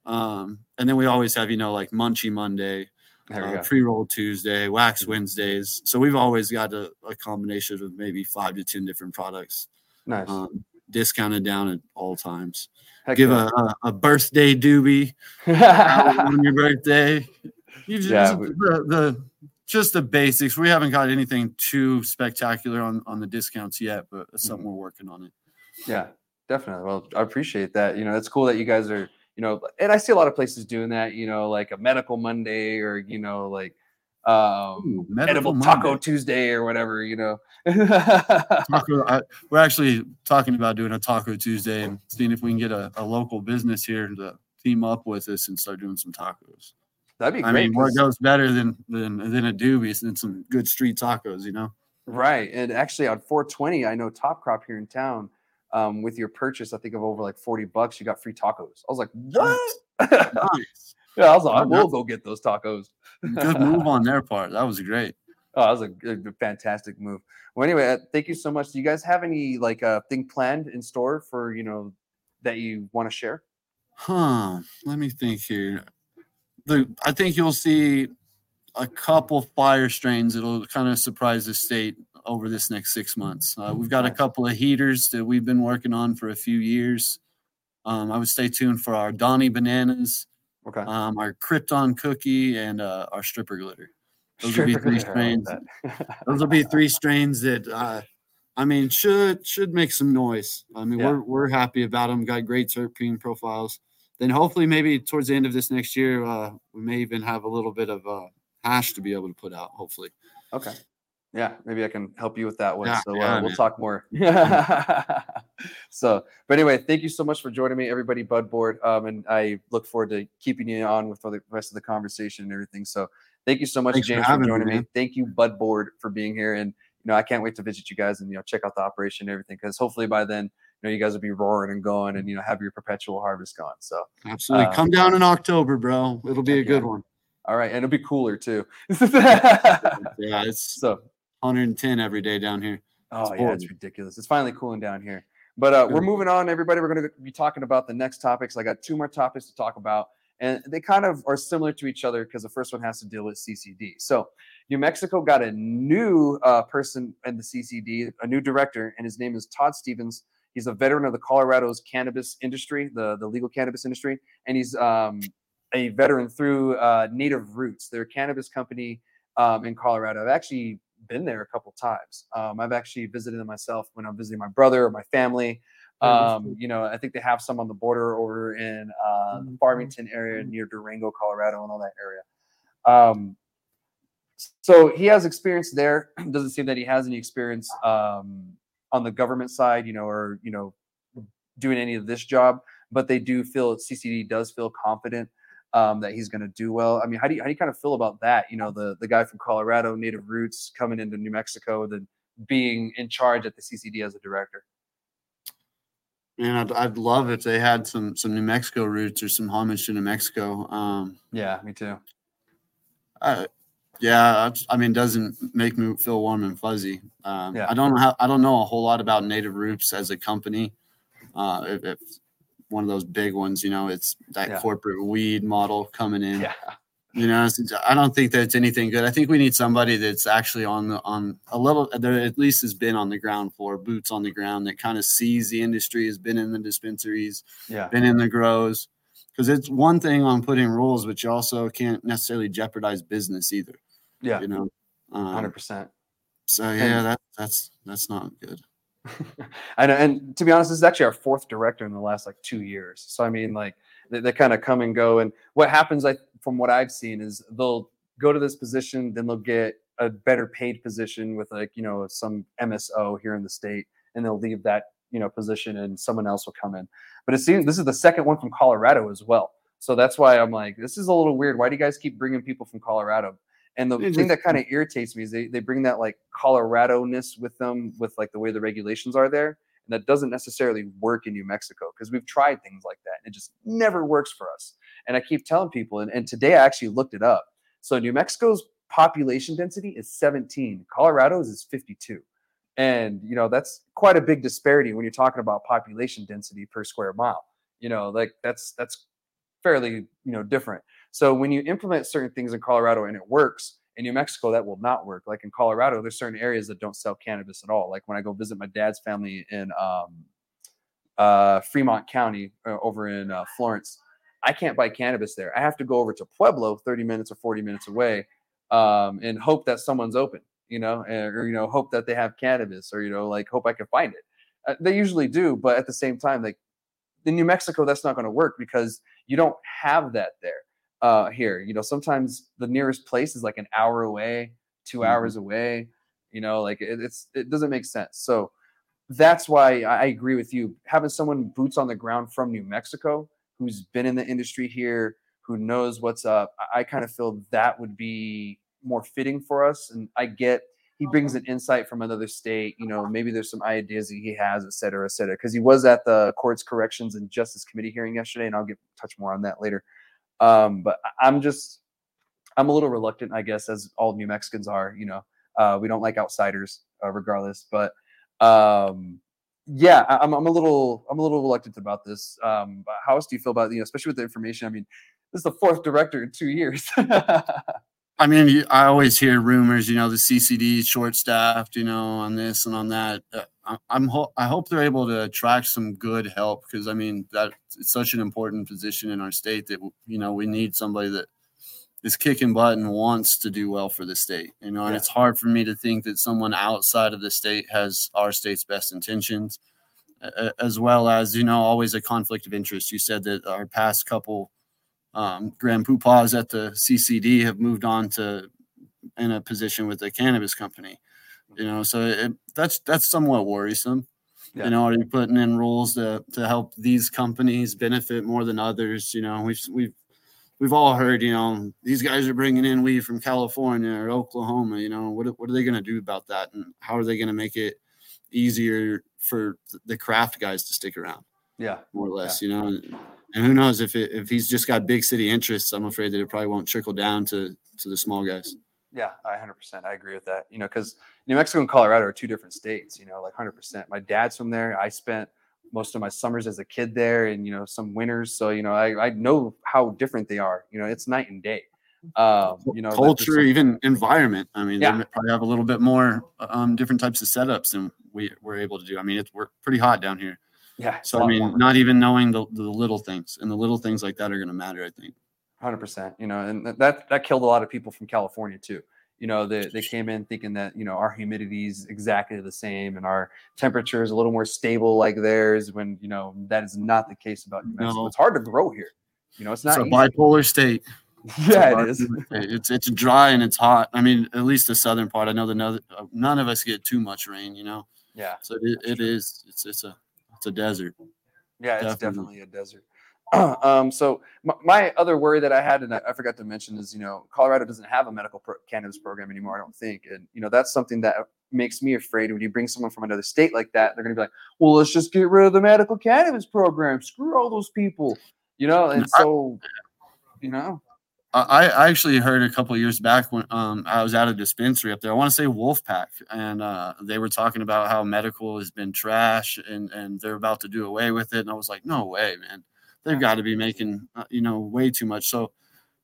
Um, and then we always have, you know, like Munchie Monday, uh, pre roll Tuesday, wax Wednesdays. So we've always got a, a combination of maybe five to ten different products, Nice. um, discounted down at all times. Heck Give yeah. a, a, birthday doobie <laughs> on your birthday. You just Yeah, we- the, the just the basics. We haven't got anything too spectacular on on the discounts yet, but it's Mm-hmm. something we're working on it. Yeah, definitely. Well, I appreciate that. You know, it's cool that you guys are, you know, and I see a lot of places doing that, you know, like a medical Monday or, you know, like um Ooh, Medical edible taco Tuesday or whatever, you know. Taco, <laughs> I, we're actually talking about doing a Taco Tuesday and seeing if we can get a, a local business here to team up with us and start doing some tacos. That'd be great. I mean, what goes better than than than a doobie and some good street tacos, you know? Right. And actually on 420, I know Top Crop here in town, um, with your purchase, I think of over like 40 bucks, you got free tacos. I was like, what? <laughs> Nice. yeah, I was like, I will go get those tacos. Good move <laughs> on their part. That was great. Oh, that was a good, fantastic move. Well, anyway, uh, thank you so much. Do you guys have any like uh, thing planned in store for you know that you want to share? Huh. Let me think here. The I think you'll see a couple fire strains that'll kind of surprise the state over this next six months. Uh, we've got a couple of heaters that we've been working on for a few years. Um, I would stay tuned for our Donny bananas, Okay. um, our Krypton cookie, and uh, our stripper glitter. Those will be three strains. that. Those will be three strains that uh, I mean should should make some noise. I mean Yeah. we're we're happy about them. Got great terpene profiles. Then hopefully maybe towards the end of this next year uh, we may even have a little bit of uh, hash to be able to put out. Hopefully. okay. Yeah, maybe I can help you with that one. Yeah, so uh, yeah, we'll man. talk more. <laughs> <laughs> so, but anyway, thank you so much for joining me, everybody. Bud Board, um, and I look forward to keeping you on with the rest of the conversation and everything. So, thank you so much, Thanks James, for, me, joining me. man. Thank you, Bud Board, for being here. And you know, I can't wait to visit you guys and you know check out the operation and everything because hopefully by then, you know, you guys will be roaring and going and you know have your perpetual harvest going. So, Absolutely. Uh, Come down in October, bro. It'll be a good one. All right, and it'll be cooler too. <laughs> Yeah, it's so, 110 every day down here. Oh It's yeah, it's ridiculous. It's finally cooling down here. But uh, we're moving on, everybody. We're going to be talking about the next topics. I got two more topics to talk about, and they kind of are similar to each other because the first one has to deal with CCD. So, New Mexico got a new uh, person in the CCD, a new director, and his name is Todd Stevens. He's a veteran of the Colorado's cannabis industry, the, the legal cannabis industry, and he's um, a veteran through uh, Native Roots, their cannabis company um, in Colorado. I've actually been there a couple times. Um, I've actually visited them myself when I'm visiting my brother or my family. Oh, Um, you know, I think they have some on the border over in uh, the Mhm. Farmington area near Durango, Colorado, and all that area. Um, so he has experience there. <clears throat> Doesn't seem that he has any experience um, on the government side, you know, or you know, doing any of this job. But they do feel CCD does feel confident um, that he's going to do well. I mean, how do you how do you kind of feel about that? You know, the the guy from Colorado, native roots, coming into New Mexico, then being in charge at the CCD as a director. Man, I'd, I'd love if they had some some New Mexico roots or some homage to New Mexico. Um, Yeah, me too. I, yeah, I, I mean, doesn't make me feel warm and fuzzy. Um, Yeah. I don't know how, I don't know a whole lot about Native Roots as a company. Uh, if, if one of those big ones, you know, it's that Yeah. corporate weed model coming in. Yeah, You know, I don't think that's anything good. I think we need somebody that's actually on the on a little. There at least has been on the ground floor, boots on the ground, that kind of sees the industry, has been in the dispensaries, yeah, been in the grows. Because it's one thing on putting rules, but you also can't necessarily jeopardize business either. yeah, You know. Um, hundred percent. so yeah, that that's that's not good. <laughs> I know, and to be honest, this is actually our fourth director in the last like two years. So I mean, like they, they kind of come and go. And what happens, I from what I've seen, is they'll go to this position, then they'll get a better paid position with like you know some MSO here in the state, and they'll leave that you know position and someone else will come in. But it seems this is the second one from Colorado as well. So that's why I'm like, this is a little weird. Why do you guys keep bringing people from Colorado? And the thing that kind of irritates me is they, they bring that like Colorado ness with them with like the way the regulations are there. And that doesn't necessarily work in New Mexico because we've tried things like that. And it just never works for us. And I keep telling people, and, and today I actually looked it up. So New Mexico's population density is 17, Colorado's is 52. And you know, that's quite a big disparity when you're talking about population density per square mile. You know, like that's that's fairly, you know, different. So when you implement certain things in Colorado and it works, in New Mexico that will not work. Like in Colorado, there's certain areas that don't sell cannabis at all. Like when I go visit my dad's family in um, uh, Fremont County uh, over in uh, Florence, I can't buy cannabis there. I have to go over to Pueblo, 30 minutes or 40 minutes away, um, and hope that someone's open, you know, or you know, hope that they have cannabis, or you know, like hope I can find it. Uh, they usually do, but at the same time, like in New Mexico, that's not going to work because you don't have that there. Uh, here, you know, sometimes the nearest place is like an hour away, 2 Mhm. hours away. You know, like it, it's it doesn't make sense. So that's why I I agree with you. Having someone boots on the ground from New Mexico who's been in the industry here, who knows what's up, I, I kind of feel that would be more fitting for us. And I get he brings an insight from another state. You know, maybe there's some ideas that he has, et cetera, et cetera. Because he was at the Courts Corrections and Justice Committee hearing yesterday, and I'll get touch more on that later. Um, but I'm just I'm a little reluctant, I guess, as all New Mexicans are. You know, uh, we don't like outsiders, uh, regardless. But um, yeah, I, I'm I'm a little I'm a little reluctant about this. Um, how else do you feel about you know, especially with the information? I mean, this is the fourth director in two years. <laughs> I mean, I always hear rumors. You know, the CCD is short staffed. You know, on this and on that. Uh, I- I'm. Ho- I hope they're able to attract some good help because I mean that it's such an important position in our state that you know we need somebody that is kicking butt and wants to do well for the state. You know, and Yeah. it's hard for me to think that someone outside of the state has our state's best intentions, as well as you know always a conflict of interest. You said that our past couple um, grand at the CCD have moved on to in a position with a cannabis company. You know, so it, that's that's somewhat worrisome. Yeah. You know, are you putting in rules to to help these companies benefit more than others? You know, we've we've we've all heard, you know, these guys are bringing in weed from California or Oklahoma. You know, what what are they going to do about that, and how are they going to make it easier for the craft guys to stick around? yeah, more or less, you know. And, who knows if it, if he's just got big city interests, I'm afraid that it probably won't trickle down to to the small guys. Yeah, I 100%. I agree with that. You know, because New Mexico and Colorado are two different states. You know, like 100%. My dad's from there. I spent most of my summers as a kid there, and you know, some winters. So you know, I I know how different they are. You know, it's night and day. Um, you know, Culture, even environment. I mean, Yeah. they probably have a little bit more um, different types of setups than we we're able to do. I mean, it's we're pretty hot down here, yeah. so I mean, warmer. not even knowing the, the little things and the little things like that are going to matter. I think. Hundred percent. You know, and that that killed a lot of people from California too. You know, they they came in thinking that you know our humidity is exactly the same and our temperature is a little more stable like theirs. When you know that is not the case about New Mexico. No. It's hard to grow here. You know, it's not. It's a easy. bipolar state. <laughs> Yeah, it is. state. It's it's dry and it's hot. I mean, at least the southern part. I know the none, uh, none of us get too much rain. You know, Yeah, so it, it is. It's it's a it's a desert. yeah, it's Definitely. definitely a desert. <clears throat> um, so my, my other worry that I had, and I, I forgot to mention, is you know Colorado doesn't have a medical pro- cannabis program anymore. I don't think, and you know that's something that makes me afraid. When you bring someone from another state like that, they're gonna be like, "Well, let's just get rid of the medical cannabis program. Screw all those people," you know. And so, you know, I, I actually heard a couple of years back when um, I was at a dispensary up there. I want to say Wolfpack, and uh, they were talking about how medical has been trash and, and they're about to do away with it. And I was like, no way, man. They've got to be making uh, you know way too much. So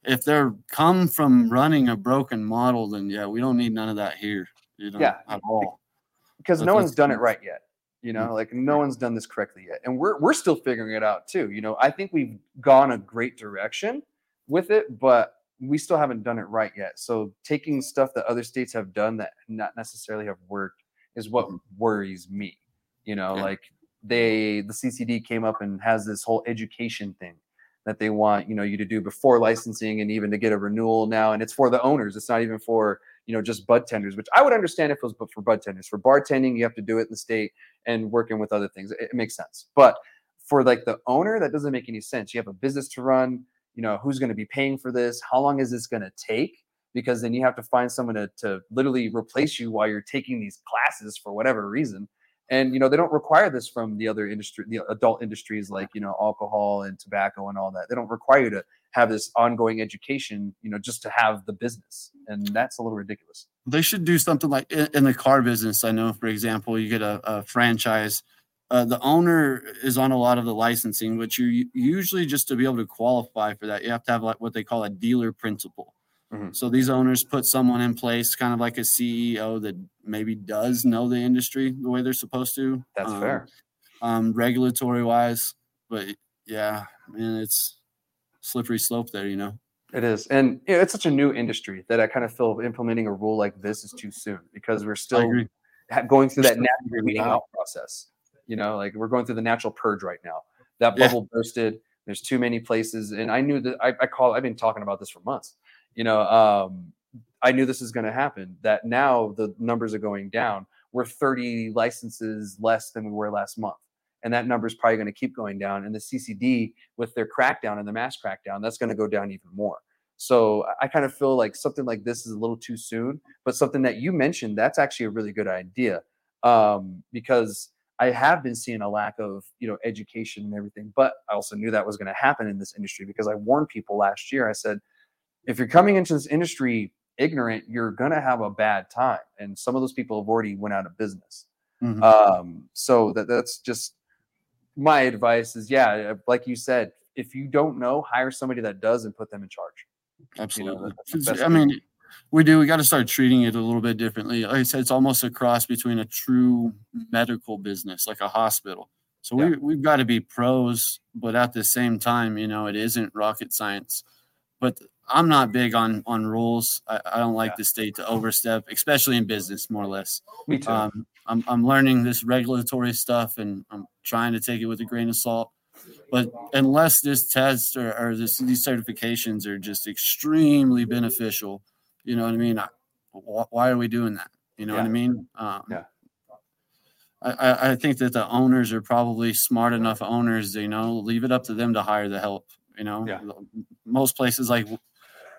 if they're come from running a broken model, then yeah, we don't need none of that here. You know, Yeah. at all. because That's no one's done it right yet. You know, like no one's done this correctly yet, and we're we're still figuring it out too. You know, I think we've gone a great direction with it, but we still haven't done it right yet. So taking stuff that other states have done that not necessarily have worked is what Mhm. worries me. You know, Yeah. like they the CCD came up and has this whole education thing that they want you know you to do before licensing and even to get a renewal now and it's for the owners it's not even for you know just bud tenders, which I would understand if it was but for bud tenders. For bartending, you have to do it in the state and working with other things. It, it makes sense, but for like the owner, that doesn't make any sense. You have a business to run. You know who's going to be paying for this? How long is this going to take? Because then you have to find someone to, to literally replace you while you're taking these classes for whatever reason. And you know they don't require this from the other industry the adult industries like you know alcohol and tobacco and all that. They don't require you to have this ongoing education you know just to have the business. And that's a little ridiculous. They should do something like in, in the car business i know for example you get a, a franchise uh, the owner is on a lot of the licensing which you usually just to be able to qualify for that you have to have like what they call a dealer principal Mm-hmm. So these owners put someone in place, kind of like a CEO that maybe does know the industry the way they're supposed to. That's um, fair. Um, regulatory wise, but yeah, man, it's slippery slope there, you know. It is, and you know, it's such a new industry that I kind of feel implementing a rule like this is too soon because we're still going through that weeding out process. You know, like we're going through the natural purge right now. That bubble yeah. bursted. There's too many places, and I knew that I, I call. I've been talking about this for months you know, um, I knew this is going to happen. That now the numbers are going down. We're 30 licenses less than we were last month. And that number is probably going to keep going down. And the CCD, with their crackdown and the mass crackdown, that's going to go down even more. So I kind of feel like something like this is a little too soon, but something that you mentioned, that's actually a really good idea. Um, because I have been seeing a lack of, you know, education and everything, but I also knew that was going to happen in this industry because I warned people last year. I said, if you're coming into this industry ignorant, you're gonna have a bad time. And some of those people have already went out of business. Mm-hmm. Um, so that that's just my advice is yeah, uh, like you said, if you don't know, hire somebody that does and put them in charge. Absolutely. You know, I mean, we do. We got to start treating it a little bit differently. Like I said, it's almost a cross between a true medical business, like a hospital. So yeah. we we've got to be pros, but at the same time, you know, it isn't rocket science. But I'm not big on on rules. I, I don't like yeah. the state to overstep, especially in business, more or less. Me too. Um, I'm I'm learning this regulatory stuff, and I'm trying to take it with a grain of salt. But unless this test or, or this, these certifications are just extremely beneficial, you know what I mean? I, why are we doing that? You know yeah. what I mean? Um, yeah. I, I think that the owners are probably smart enough owners, you know, leave it up to them to hire the help. You know, yeah. most places like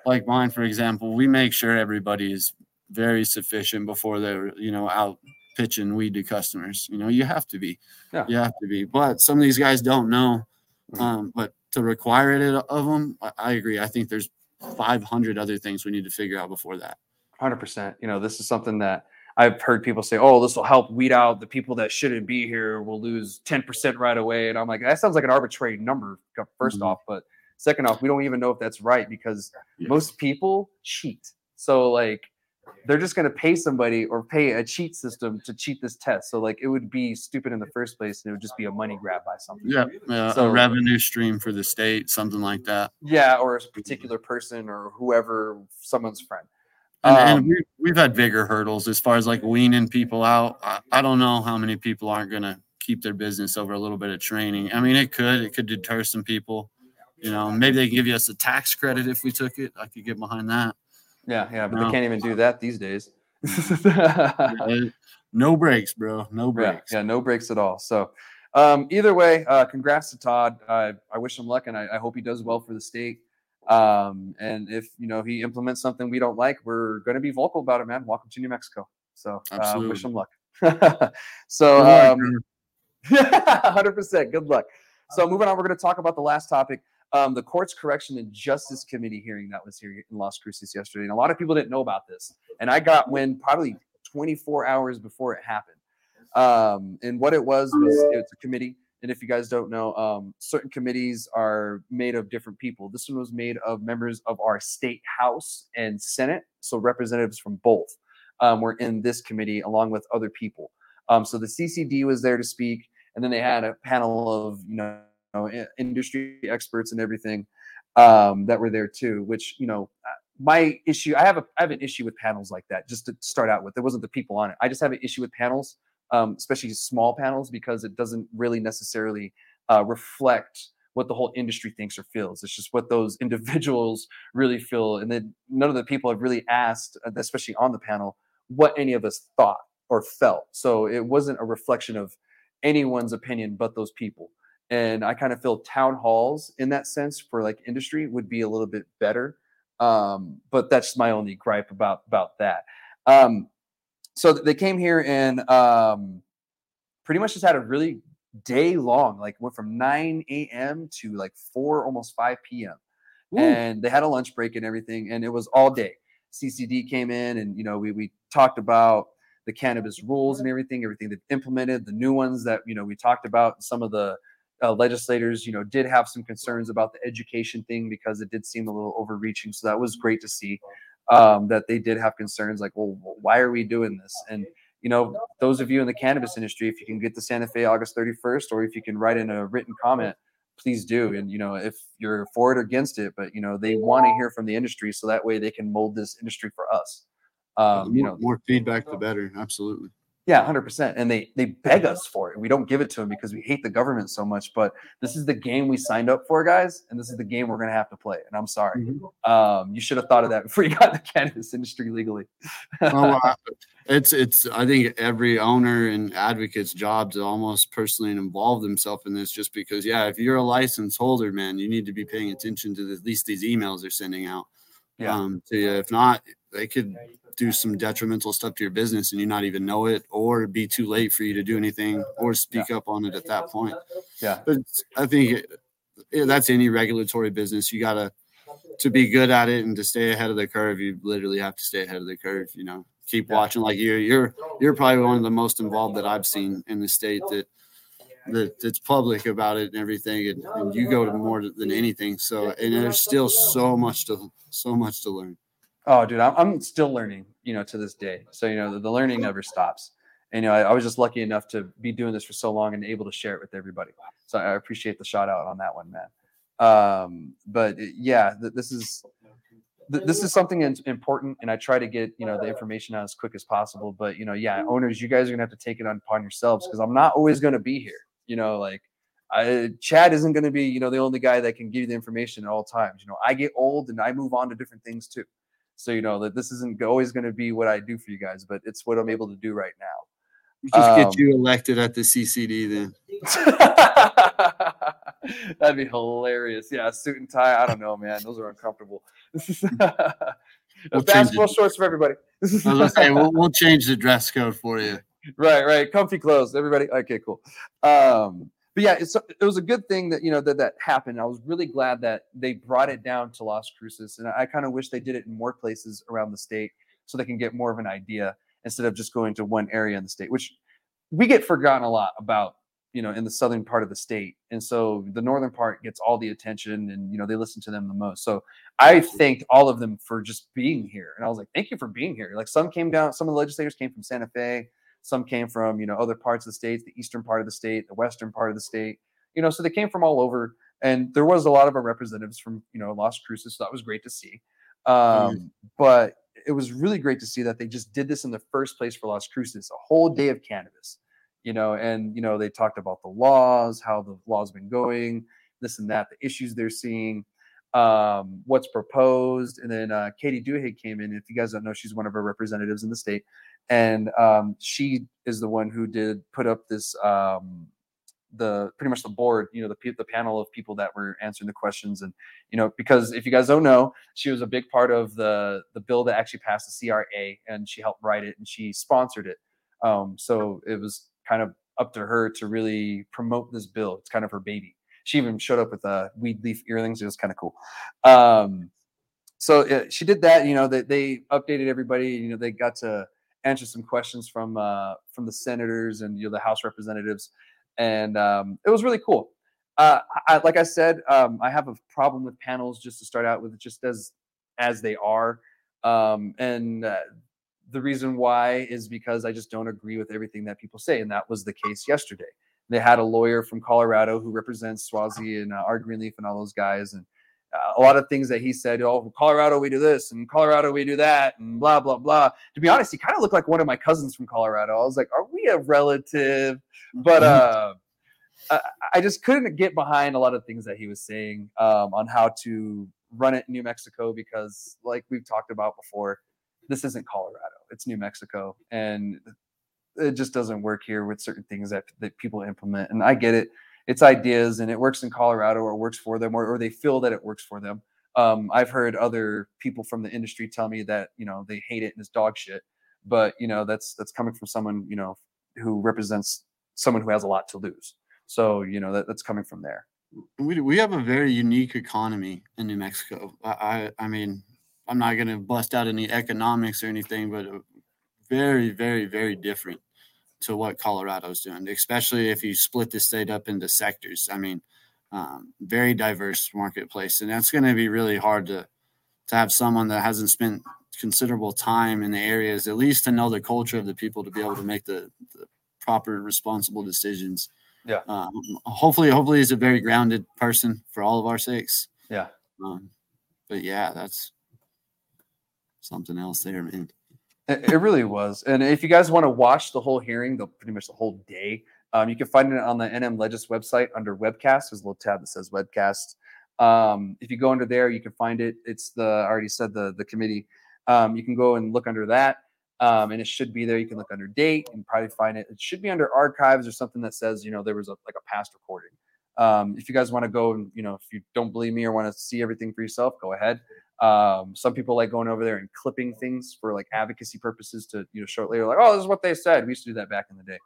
like mine, for example, we make sure everybody is very sufficient before they're, you know, out pitching weed to customers. You know, you have to be. Yeah. You have to be. But some of these guys don't know. Mm-hmm. Um, but to require it of them, I, I agree. I think there's 500 other things we need to figure out before that. 100%. You know, this is something that I've heard people say, oh, this will help weed out the people that shouldn't be here. We'll lose 10% right away. And I'm like, that sounds like an arbitrary number, 1st mm-hmm. off. But Second off, we don't even know if that's right because yeah. most people cheat. So like they're just going to pay somebody or pay a cheat system to cheat this test. So like it would be stupid in the first place, and it would just be a money grab by something. Yeah, yeah so, a revenue stream for the state, something like that. Yeah, or a particular person or whoever, someone's friend. And, um, and we, we've had bigger hurdles as far as like weaning people out. I, I don't know how many people aren't going to keep their business over a little bit of training. I mean, it could it could deter some people. You know, maybe they give us a tax credit if we took it. I could get behind that. Yeah, yeah, but they can't even do that these days. <laughs> no breaks, bro. No breaks. Yeah, yeah, no breaks at all. So, um, either way, uh, congrats to Todd. Uh, I wish him luck, and I, I, hope he does well for the state. Um, and if you know he implements something we don't like, we're going to be vocal about it, man. Welcome to New Mexico. So, uh, wish him luck. <laughs> so, um, <laughs> hundred percent. Good luck. So, moving on, we're going to talk about the last topic um, the Courts Correction and Justice Committee hearing that was here in Las Cruces yesterday. And a lot of people didn't know about this. And I got wind probably 24 hours before it happened. Um, and what it was was it's a committee. And if you guys don't know, um, certain committees are made of different people. This one was made of members of our state House and Senate. So representatives from both um, were in this committee along with other people. Um, so the CCD was there to speak. And then they had a panel of, you know, know, industry experts and everything um, that were there too. Which you know, uh, my issue, I have a I have an issue with panels like that. Just to start out with, there wasn't the people on it. I just have an issue with panels, um, especially small panels, because it doesn't really necessarily uh, reflect what the whole industry thinks or feels. It's just what those <laughs> individuals really feel. And then none of the people have really asked, uh, especially on the panel, what any of us thought or felt. So it wasn't a reflection of anyone's opinion but those people. And I kind of feel town halls in that sense for like industry would be a little bit better. Um, but that's my only gripe about about that. Um, so they came here and um, pretty much just had a really day long, like went from 9 a.m. to like 4, almost 5 p.m. Ooh. And they had a lunch break and everything, and it was all day. CCD came in and you know we we talked about the cannabis rules and everything, everything that implemented, the new ones that you know we talked about. Some of the uh, legislators, you know, did have some concerns about the education thing because it did seem a little overreaching. So that was great to see um, that they did have concerns, like, well, why are we doing this? And you know, those of you in the cannabis industry, if you can get to Santa Fe August 31st, or if you can write in a written comment, please do. And you know, if you're for it or against it, but you know, they want to hear from the industry so that way they can mold this industry for us. Um, you know, more feedback the better. Absolutely. Yeah, hundred percent. And they they beg <laughs> us for it. We don't give it to them because we hate the government so much. But this is the game we signed up for, guys, and this is the game we're gonna have to play. And I'm sorry. Mm-hmm. Um, you should have thought of that <laughs> before you got in the cannabis industry legally. well, <laughs> it's it's. I think every owner and advocate's job to almost personally involve themselves in this, just because, yeah, if you're a license holder, man, you need to be paying attention to the, at least these emails they're sending out. Yeah. Um, to you. If not, they could do some detrimental stuff to your business and you not even know it or be too late for you to do anything or speak yeah. up on it at that point. Yeah. But i think it, that's any regulatory business. You gotta to be good at it and to stay ahead of the curve you literally have to stay ahead of the curve you know? Keep yeah. watching. Like you're you're you're probably one of the most involved that i've seen in the state that that that's public about it and everything and, and you go to more than anything. So and there's still so much to so much to learn Oh, dude, I'm, I'm still learning, you know, to this day. So, you know, the, the learning never stops. And, you know, I, I, was just lucky enough to be doing this for so long and able to share it with everybody. So I appreciate the shout out on that one, man. Um, but yeah, th- this is, th- this is something important. And I try to get, you know, the information out as quick as possible. But, you know, yeah, owners, you guys are going to have to take it upon yourselves because I'm not always going to be here. You know, like I, Chad isn't going to be, you know, the only guy that can give you the information at all times. You know, I get old and I move on to different things too. So you know that this isn't always going to be what I do for you guys, but it's what I'm able to do right now. just um, get you elected at the CCD then. <laughs> That'd be hilarious. Yeah, suit and tie. I don't know, man. Those are uncomfortable. <laughs> we'll basketball shorts for everybody. Say we'll, we'll change the dress code for you. <laughs> Right, right. Comfy clothes, everybody. Okay, cool. Um, but yeah, it's it was a good thing that you know that that happened. I was really glad that they brought it down to Las Cruces, and I, I kind of wish they did it in more places around the state so they can get more of an idea instead of just going to one area in the state, which we get forgotten a lot about you know in the southern part of the state. And so the northern part gets all the attention and you know they listen to them the most. So i thanked all of them for just being here. And i was like thank you for being here. Like some came down some of the legislators came from santa fe some came from, you know, other parts of the state, the eastern part of the state, the western part of the state. You know, so they came from all over. And there was a lot of our representatives from, you know, Las Cruces. So that was great to see. Um, mm-hmm. But it was really great to see that they just did this in the first place for Las Cruces, a whole day of cannabis, you know, and, you know, they talked about the laws, how the laws been going, this and that, the issues they're seeing um, what's proposed. And then uh, Katy Duhigg came in. If you guys don't know, she's one of our representatives in the state and um, she is the one who did put up this um, the pretty much the board you know the, the panel of people that were answering the questions and you know because if you guys don't know she was a big part of the the bill that actually passed the cra and she helped write it and she sponsored it. Um, so it was kind of up to her to really promote this bill. It's kind of her baby. She even showed up with uh, weed leaf earrings. It was kind of cool. Um, so uh, she did that you know they, they updated everybody you know they got to answer some questions from uh, from the senators and you know the House representatives, and um, it was really cool. Uh, I, like I said, um, I have a problem with panels just to start out with, just as as they are, um, and uh, the reason why is because I just don't agree with everything that people say, and that was the case yesterday. They had a lawyer from Colorado who represents Schwazze and uh, R. Greenleaf and all those guys, and uh, a lot of things that he said, oh, Colorado, we do this, and Colorado, we do that, and blah, blah, blah. To be honest, he kind of looked like one of my cousins from Colorado. I was like, are we a relative? But, mm-hmm. uh, I, I just couldn't get behind a lot of things that he was saying um, on how to run it in New Mexico because, like we've talked about before, this isn't Colorado; it's New Mexico, and it just doesn't work here with certain things that that people implement. And I get it; it's ideas, and it works in Colorado, or works for them, or, or they feel that it works for them. Um, I've heard other people from the industry tell me that you know they hate it and it's dog shit, but you know that's that's coming from someone you know who represents someone who has a lot to lose. So you know that, that's coming from there. We we have a very unique economy in New Mexico. I I, I mean I'm not going to bust out any economics or anything, but very very very different to what Colorado's doing, especially if you split the state up into sectors. I mean, um, very diverse marketplace, and that's going to be really hard to to have someone that hasn't spent considerable time in the areas, at least to know the culture of the people, to be able to make the, the proper, responsible decisions. Yeah. Um, hopefully, hopefully, he's a very grounded person for all of our sakes. Yeah. Um, but yeah, that's something else there, man. It, really was. And if you guys want to watch the whole hearing, the pretty much the whole day, um, you can find it on the NM Legis website under webcast. There's a little tab that says webcast. Um, if you go under there, you can find it. It's the I already said the the committee. Um, you can go and look under that, um, and it should be there. You can look under date and probably find it. It should be under archives or something that says you know there was a like a past recording. Um, if you guys want to go and you know if you don't believe me or want to see everything for yourself, go ahead. Um, some people like going over there and clipping things for like advocacy purposes to you know shortly like oh this is what they said. We used to do that back in the day,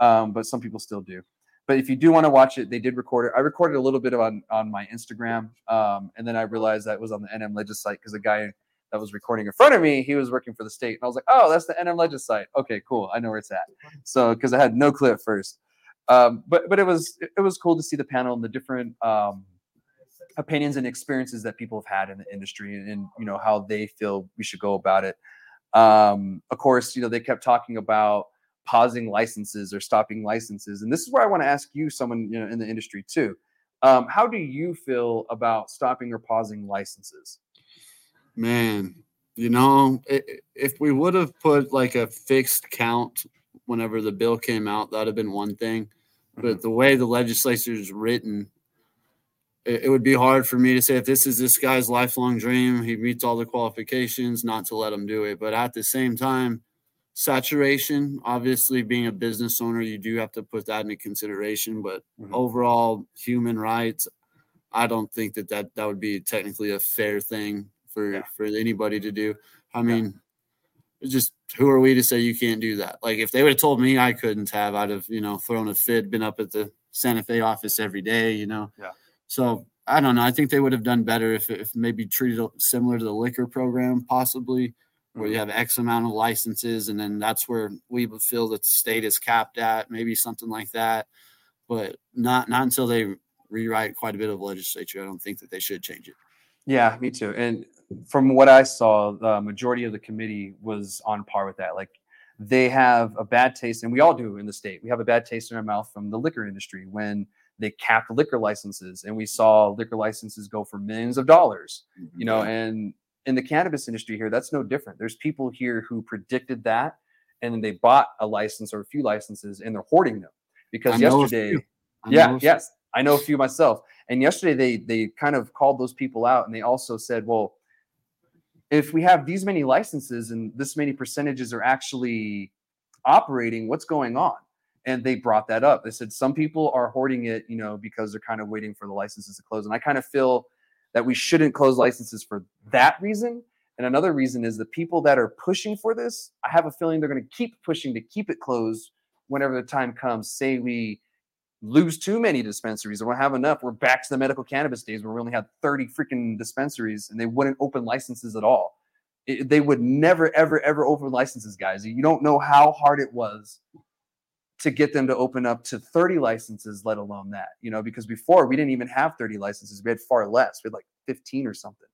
um, but some people still do. But if you do want to watch it, they did record it. I recorded a little bit on on my Instagram, um, and then I realized that was on the NM Legis site because the guy that was recording in front of me, he was working for the state, and I was like, oh, that's the NM Legis site. Okay, cool. I know where it's at. So because I had no at first, um, but but it was it was cool to see the panel and the different um, opinions and experiences that people have had in the industry and, and you know how they feel we should go about it. Um, of course, you know they kept talking about pausing licenses or stopping licenses, and this is where I want to ask you, someone you know in the industry too. Um, how do you feel about stopping or pausing licenses? Man, you know, if we would have put like a fixed count whenever the bill came out, that'd have been one thing. But mm-hmm. the way the legislature is written, it, would be hard for me to say if this is this guy's lifelong dream, he meets all the qualifications, not to let him do it. But at the same time, saturation, obviously, being a business owner, you do have to put that into consideration. But mm-hmm. overall, human rights, I don't think that, that that would be technically a fair thing for yeah. for anybody to do. I mean. Just who are we to say you can't do that? Like if they would have told me I couldn't have, I'd have you know thrown a fit, been up at the Santa Fe office every day, you know. Yeah. So I don't know. I think they would have done better if, if maybe treated similar to the liquor program, possibly, where you mm-hmm. have X amount of licenses, and then that's where we would feel that the state is capped at, maybe something like that. But not not until they rewrite quite a bit of legislature. I don't think that they should change it. Yeah, me too. And from what I saw, the majority of the committee was on par with that. Like they have a bad taste, and we all do in the state. We have a bad taste in our mouth from the liquor industry when they capped liquor licenses and we saw liquor licenses go for millions of dollars you know and in the cannabis industry here that's no different. There's people here who predicted that and then they bought a license or a few licenses and they're hoarding them. Because yesterday yeah yes i know a few myself. And yesterday they they kind of called those people out and they also said well if we have these many licenses and this many percentages are actually operating what's going on and they brought that up. They said some people are hoarding it, you know, because they're kind of waiting for the licenses to close. And I kind of feel that we shouldn't close licenses for that reason. And another reason is the people that are pushing for this, I have a feeling they're going to keep pushing to keep it closed whenever the time comes. Say we lose too many dispensaries or we have enough, we're back to the medical cannabis days where we only had 30 freaking dispensaries and they wouldn't open licenses at all. It, they would never, ever, ever open licenses, guys. You don't know how hard it was to get them to open up to 30 licenses, let alone that, you know, because before we didn't even have 30 licenses. We had far less. We had like 15 or something.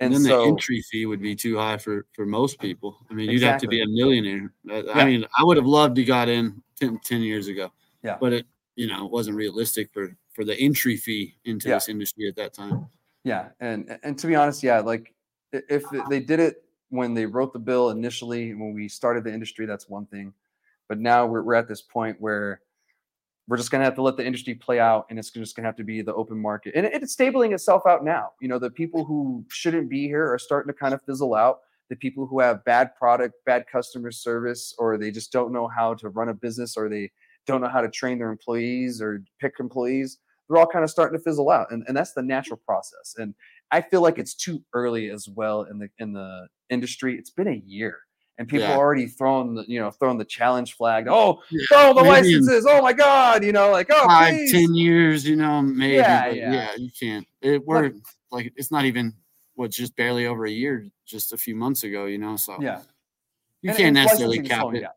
And, and then so, the entry fee would be too high for for most uh, people. I mean, you'd have to be a millionaire. I, yeah. I mean, I would have loved to got in 10, 10, years ago. Yeah. But it, you know, it wasn't realistic for for the entry fee into yeah. this industry at that time. Yeah. And and to be honest, yeah, like if they did it when they wrote the bill initially when we started the industry, that's one thing but now we're, we're at this point where we're just going to have to let the industry play out and it's just going to have to be the open market and it's stabling itself out now you know the people who shouldn't be here are starting to kind of fizzle out the people who have bad product bad customer service or they just don't know how to run a business or they don't know how to train their employees or pick employees they're all kind of starting to fizzle out and, and that's the natural process and i feel like it's too early as well in the in the industry it's been a year and people Yeah. are already throwing the you know throwing the challenge flag oh Yeah, throw the maybe licenses oh my god you know like oh five, please. ten years, you know, maybe. Yeah, yeah. yeah. you can't. It, we're like, it's not even what's just barely over a year, just a few months ago, you know. So yeah you And- can't and necessarily cap it. down.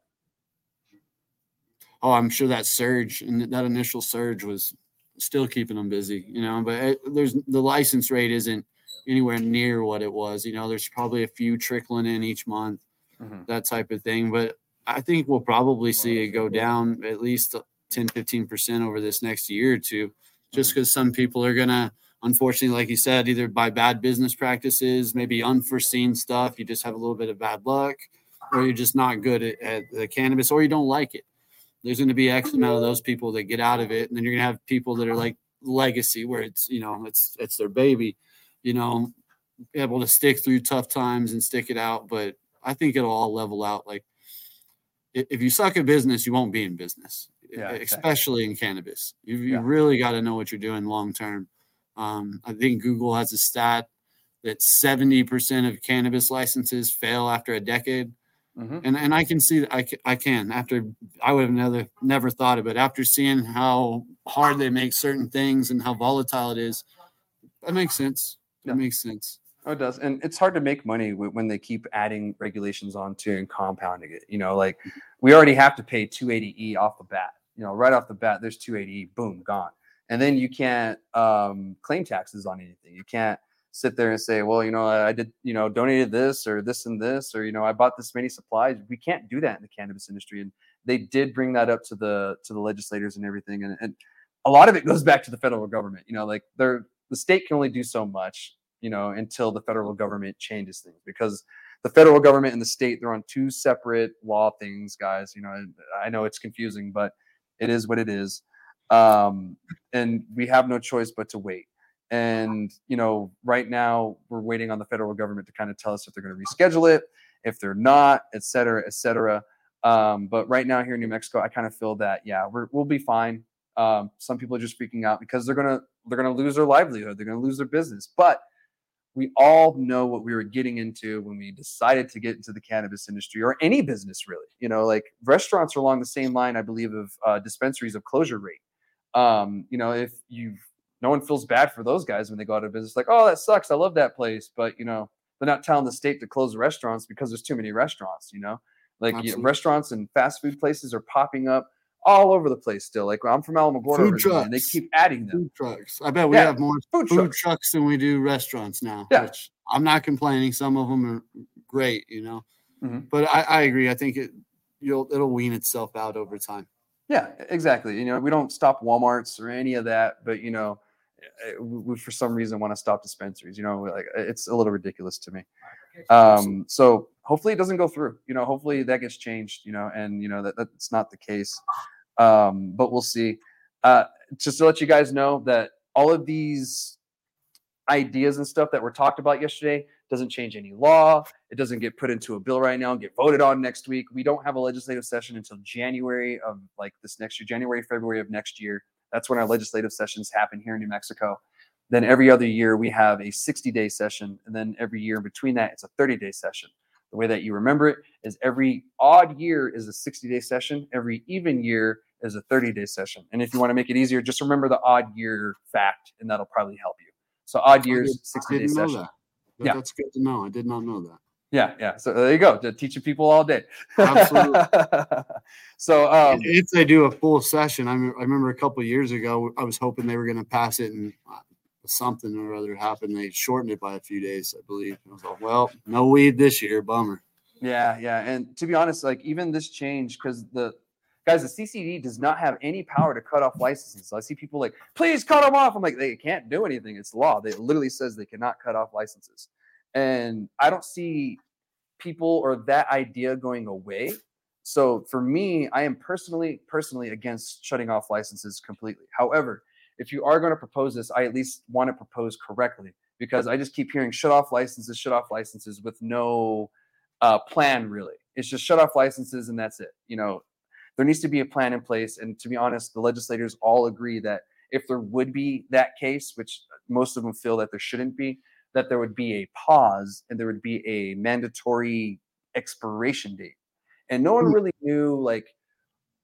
Oh, I'm sure that surge and that initial surge was still keeping them busy, you know. But it, there's the license rate isn't anywhere near what it was. You know, there's probably a few trickling in each month, Mhm. that type of thing. But I think we'll probably see it go down at least 10, 15% over this next year or two, just because some people are going to, unfortunately, like you said, either by bad business practices, maybe unforeseen stuff, you just have a little bit of bad luck, or you're just not good at, at the cannabis, or you don't like it. There's going to be X amount of those people that get out of it, and then you're going to have people that are like legacy, where it's you know it's it's their baby, you know, able to stick through tough times and stick it out. But I think it'll all level out. Like if you suck at business, you won't be in business, Yeah, e- exactly. especially in cannabis. You, you Yeah. really got to know what you're doing long term. Um, I think Google has a stat that 70% of cannabis licenses fail after a decade. Mhm. And, and I can see that I, I can after I would have never never thought of it after seeing how hard they make certain things and how volatile it is. That makes sense. That Yeah. makes sense. Oh, it does, and it's hard to make money when they keep adding regulations onto and compounding it. You know, like we already have to pay 280e off the bat. You know, right off the bat, there's 280e, boom, gone. And then you can't um, claim taxes on anything. You can't sit there and say, well, you know, I did, you know, donated this or this and this, or you know, I bought this many supplies. We can't do that in the cannabis industry, and they did bring that up to the to the legislators and everything, and, and a lot of it goes back to the federal government. You know, like they're the state can only do so much you know, until the federal government changes things because the federal government and the state they're on two separate law things, guys. You know, and I know it's confusing, but it is what it is. Um, and we have no choice but to wait. And you know, right now we're waiting on the federal government to kind of tell us if they're going to reschedule it, if they're not, et cetera, et cetera. Um, but right now here in New Mexico, I kind of feel that yeah, we're, we'll be fine. Um, some people are just freaking out because they're gonna they're gonna lose their livelihood, they're gonna lose their business. But we all know what we were getting into when we decided to get into the cannabis industry or any business really you know like restaurants are along the same line i believe of uh, dispensaries of closure rate um, you know if you no one feels bad for those guys when they go out of business like oh that sucks i love that place but you know they're not telling the state to close restaurants because there's too many restaurants you know like you know, restaurants and fast food places are popping up all over the place still like i'm from alamogordo Food originally, and they keep adding them Food trucks. I bet we Yeah, have more food food trucks trucks than we do restaurants now. Yeah. Which I'm not complaining. Some of them are great, you know. Mhm. But I, I agree. I think it you'll it'll wean itself out over time. Yeah, exactly. You know, we don't stop WalMarts or any of that, but you know, eh, we, we for some reason want to stop dispensaries. You know, like eh, it's a little ridiculous to me. Um, so hopefully it doesn't go through. You know, hopefully that gets changed. You know, and you know that that's not the case. Um, but we'll see. Uh, just to let you guys know that all of these ideas and stuff that were talked about yesterday doesn't change any law. It doesn't get put into a bill right now and get voted on next week. We don't have a legislative session until January of like this next year, January, February of next year. That's when our legislative sessions happen here in New Mexico. Then every other year we have a 60 day session. And then every year in between that, it's a 30 day session. The way that you remember it is every odd year is a 60 day session, every even year is a 30 day session. And if you want to make it easier, just remember the odd year fact, and that'll probably help you. So odd years, 60 day session. that. But Yeah. That's good to know. I did not know that. Yeah, yeah. So there you go. To teaching people all day. Absolutely. <laughs> so um, if they do a full session, I, remember a couple of years ago, I was hoping they were going to pass it and uh, something or other happened. They shortened it by a few days, I believe. I was like, well, no weed this year. Bummer. Yeah, yeah. And to be honest, like even this change, because the guys, the CCD does not have any power to cut off licenses. So I see people like, please cut them off. I'm like, they can't do anything. It's law. They literally says they cannot cut off licenses. And I don't see people or that idea going away. So for me, I am personally personally against shutting off licenses completely. However, if you are going to propose this, I at least want to propose correctly because I just keep hearing shut off licenses, shut off licenses with no uh, plan really. It's just shut off licenses and that's it. You know, there needs to be a plan in place. And to be honest, the legislators all agree that if there would be that case, which most of them feel that there shouldn't be, that there would be a pause and there would be a mandatory expiration date. And no one really knew, like,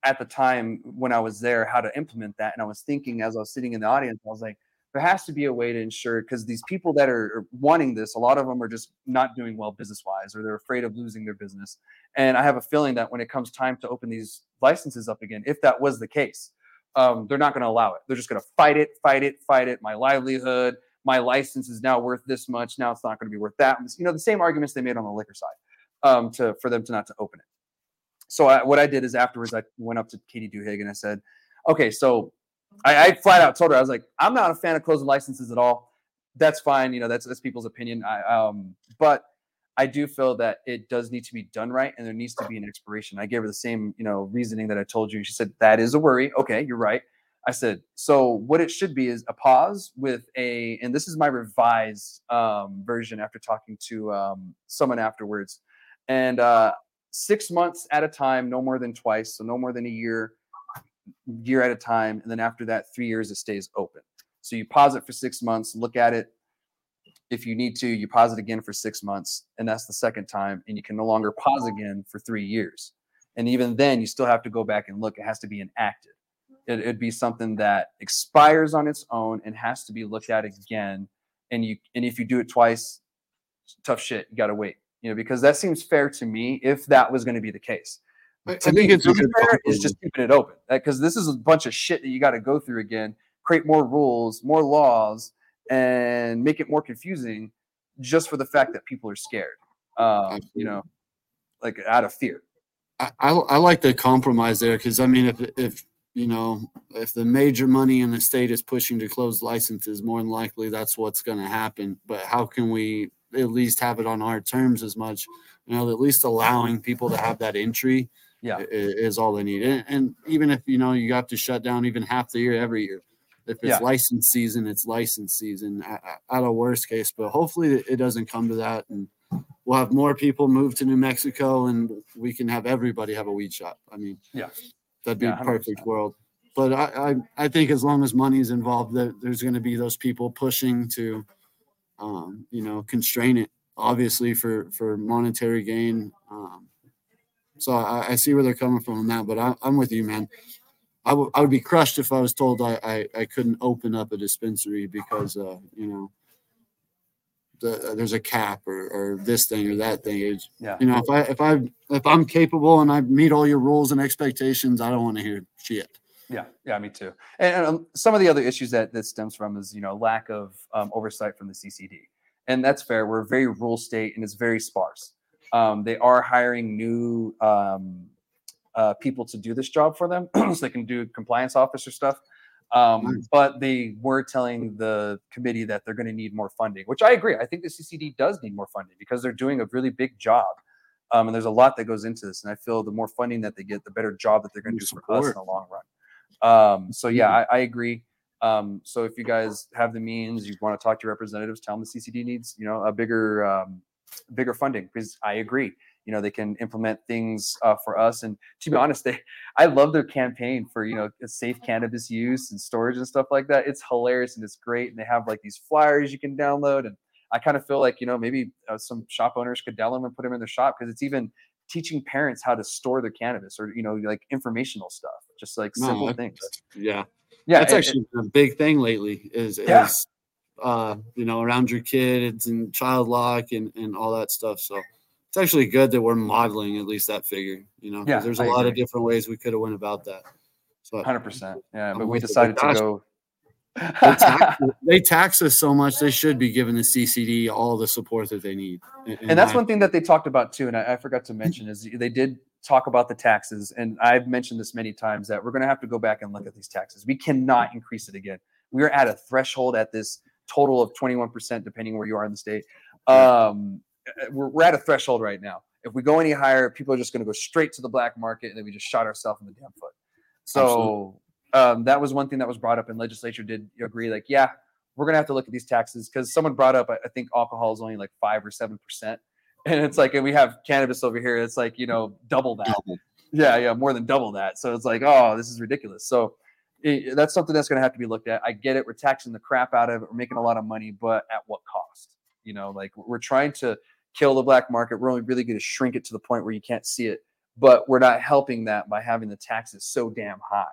at the time when I was there, how to implement that. And I was thinking as I was sitting in the audience, I was like, there has to be a way to ensure because these people that are wanting this, a lot of them are just not doing well business wise or they're afraid of losing their business. And I have a feeling that when it comes time to open these licenses up again, if that was the case, um, they're not going to allow it. They're just going to fight it, fight it, fight it. My livelihood, my license is now worth this much. Now it's not going to be worth that. You know, the same arguments they made on the liquor side um, to for them to not to open it. So I, what I did is afterwards I went up to Katy Duhigg and I said, okay, so I, I, flat out told her I was like, I'm not a fan of closing licenses at all. That's fine, you know, that's that's people's opinion. I, um, but I do feel that it does need to be done right, and there needs to be an expiration. I gave her the same, you know, reasoning that I told you. She said that is a worry. Okay, you're right. I said so. What it should be is a pause with a, and this is my revised um, version after talking to um, someone afterwards, and uh, six months at a time, no more than twice, so no more than a year year at a time. And then after that, three years, it stays open. So you pause it for six months, look at it. If you need to, you pause it again for six months, and that's the second time. And you can no longer pause again for three years. And even then, you still have to go back and look. It has to be enacted. It, would be something that expires on its own and has to be looked at again. And you and if you do it twice, tough shit. You got to wait. You know, because that seems fair to me if that was going to be the case. I, to I me, think it's fair is just keeping it open because this is a bunch of shit that you got to go through again. Create more rules, more laws, and make it more confusing, just for the fact that people are scared. Um, you know, like out of fear. I, I, I like the compromise there because I mean, if if you know, if the major money in the state is pushing to close licenses, more than likely that's what's going to happen. But how can we at least have it on our terms as much? You know, at least allowing people to have that entry yeah is, all they need and, and, even if you know you have to shut down even half the year every year if it's yeah. license season it's license season at, at a worst case but hopefully it doesn't come to that and we'll have more people move to new mexico and we can have everybody have a weed shop i mean yeah that'd be yeah, a perfect world. But I, I, I think as long as money is involved that there's going to be those people pushing to um, you know constrain it obviously for for monetary gain. Um, so I, I see where they're coming from on that, but I, am with you, man. I, w- I would be crushed if I was told I, I, I couldn't open up a dispensary because, uh, you know, the, uh, there's a cap or, or this thing or that thing. It's, yeah. You know, if I if I if I'm capable and I meet all your rules and expectations, I don't want to hear shit. Yeah, yeah, me too. And, and um, some of the other issues that that stems from is you know lack of um, oversight from the CCD, and that's fair. We're a very rural state and it's very sparse. Um, they are hiring new um, uh, people to do this job for them, <clears throat> so they can do compliance officer stuff. Um, nice. But they were telling the committee that they're going to need more funding, which I agree. I think the CCD does need more funding because they're doing a really big job. Um, and there's a lot that goes into this. And I feel the more funding that they get, the better job that they're going to do support. for us in the long run. Um, so yeah, I, I agree. Um, so if you guys have the means, you want to talk to your representatives, tell them the CCD needs, you know, a bigger um, bigger funding because I agree. You know, they can implement things uh, for us. And to be honest, <laughs> they I love their campaign for you know safe cannabis use and storage and stuff like that. It's hilarious and it's great. And they have like these flyers you can download. And I kind of feel like you know maybe uh, some shop owners could download them and put them in their shop because it's even teaching parents how to store their cannabis or you know like informational stuff, just like simple no, things. Yeah, yeah, that's actually it, a big thing lately. Is yeah. is uh, you know, around your kids and child lock and, and all that stuff. So it's actually good that we're modeling at least that figure, you know, yeah, there's a I lot agree. of different ways we could have went about that. So 100%. Yeah. But we decided to go. <laughs> they, tax, they, tax, us so much. They should be giving the CCD all the support that they need. And that's one thing that they talked about too. And I, I forgot to mention is they did talk about the taxes. And I've mentioned this many times that we're going to have to go back and look at these taxes. We cannot increase it again. We are at a threshold at this total of 21%, depending where you are in the state. Um, we're, we're at a threshold right now. if we go any higher, people are just going to go straight to the black market, and then we just shot ourselves in the damn foot. So um, that was one thing that was brought up, and legislature did agree. Like, yeah, we're going to have to look at these taxes because someone brought up, I, I think alcohol is only like five or seven percent, <laughs> and it's like, and we have cannabis over here. It's like you know double that. Double. Yeah, yeah, more than double that. So it's like, oh, this is ridiculous. So it, that's something that's going to have to be looked at. I get it. We're taxing the crap out of it. We're making a lot of money, but at what cost? You know, like we're trying to kill the black market. We're only really going to shrink it to the point where you can't see it, but we're not helping that by having the taxes so damn high.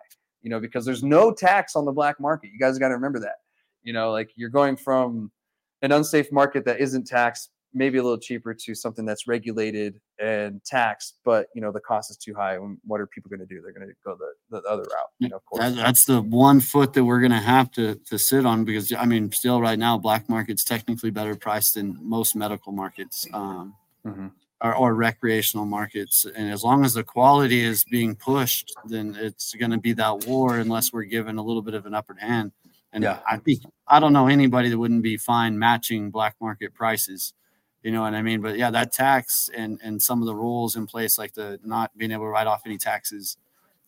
You know, because there's no tax on the black market. You guys got to remember that. You know, like you're going from an unsafe market that isn't taxed maybe a little cheaper to something that's regulated and taxed, but you know the cost is too high. And what are people going to do? They're going to go the, the other route. You know, of course. That, that's the one foot that we're going to have to to sit on because I mean, still right now, black market's technically better priced than most medical markets. Um, Mhm. or, or recreational markets, and as long as the quality is being pushed, then it's going to be that war unless we're given a little bit of an upper hand. And Yeah. I think I don't know anybody that wouldn't be fine matching black market prices. You know what I mean? But yeah, that tax and and some of the rules in place, like the not being able to write off any taxes,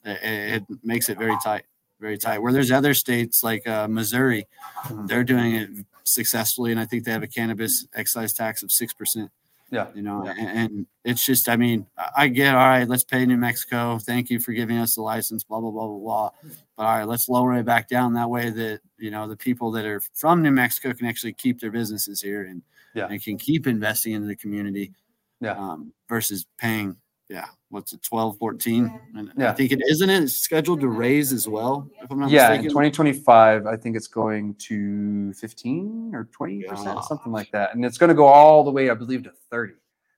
it, it makes it very tight, very tight. Where there's other states like uh, Missouri, Mhm. they're doing it successfully, and I think they have a cannabis excise tax of six percent. Yeah. You know, Yeah. and, and it's just, I mean, I- I get, all right, let's pay New Mexico. Thank you for giving us the license, blah, blah, blah, blah, blah. But all right, let's lower it back down that way that, you know, the people that are from New Mexico can actually keep their businesses here and, Yeah. and can keep investing into the community Yeah. um, versus paying, yeah, what's it, 12, 14? And Yeah. I think it isn't it scheduled to raise as well, if I'm not Yeah, in 2025, I think it's going to 15 or 20 percent, Yeah. something like that, and it's going to go all the way, I believe, to 30.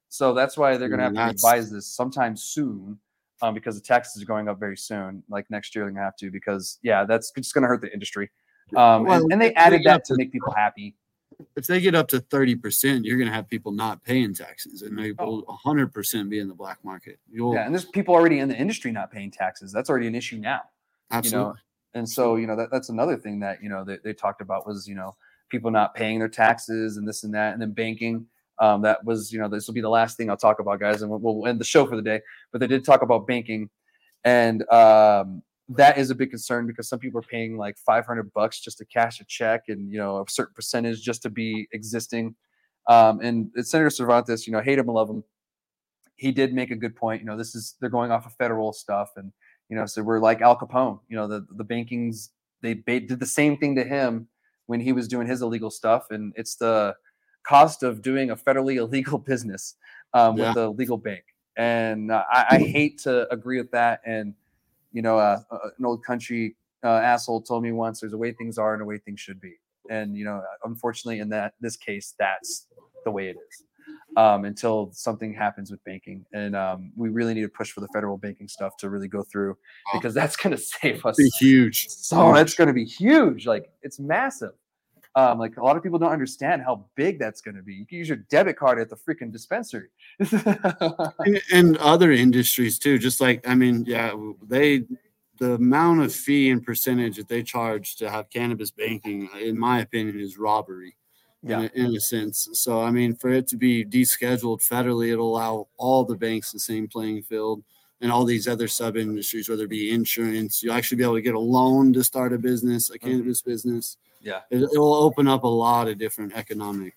So that's why they're going to have to revise this sometime soon, um, because the taxes are going up very soon. Like next year, they're going to have to because yeah, that's just going to hurt the industry. Um, Well, and, and they added that to- make people happy. If they get up to 30%, you're going to have people not paying taxes and they Oh. will 100% be in the black market. You'll Yeah, and there's people already in the industry not paying taxes. That's already an issue now. absolutely. you know and so you know that, that's another thing that you know they, they talked about was you know people not paying their taxes and this and that and then banking um, that was you know this will be the last thing i'll talk about guys and we'll, we'll end the show for the day but they did talk about banking and um, that is a big concern because some people are paying like 500 bucks just to cash a check and you know a certain percentage just to be existing. Um, and senator cervantes you know hate him or love him. He did make a good point you know this is they're going off of federal stuff and you know so we're like al capone you know the the bankings they did the same thing to him when he was doing his illegal stuff and it's the cost of doing a federally <laughs> illegal business um, Yeah. with a legal bank. And uh, I, I hate to agree with that and you know uh, uh, an old country uh, asshole told me once there's a way things are and a way things should be and you know unfortunately in that this case that's the way it is um, until something happens with banking. And um, we really need to push for the federal banking stuff to really go through Oh. because that's going <laughs> to save us. Be huge. So that's going to be huge. Like it's massive. Um, like a lot of people don't understand how big that's going to be. You can use your debit card at the freaking dispensary. <laughs> and, and other industries too. Just like I mean, yeah, they the amount of fee and percentage that they charge to have cannabis banking, in my opinion, is robbery. Yeah. In, a, in a sense. So I mean, for it to be descheduled federally, it'll allow all the banks the same playing field. And all these other sub industries, whether it be insurance, you'll actually be able to get a loan to start a business, a cannabis business. Yeah. It, will open up a lot of different economic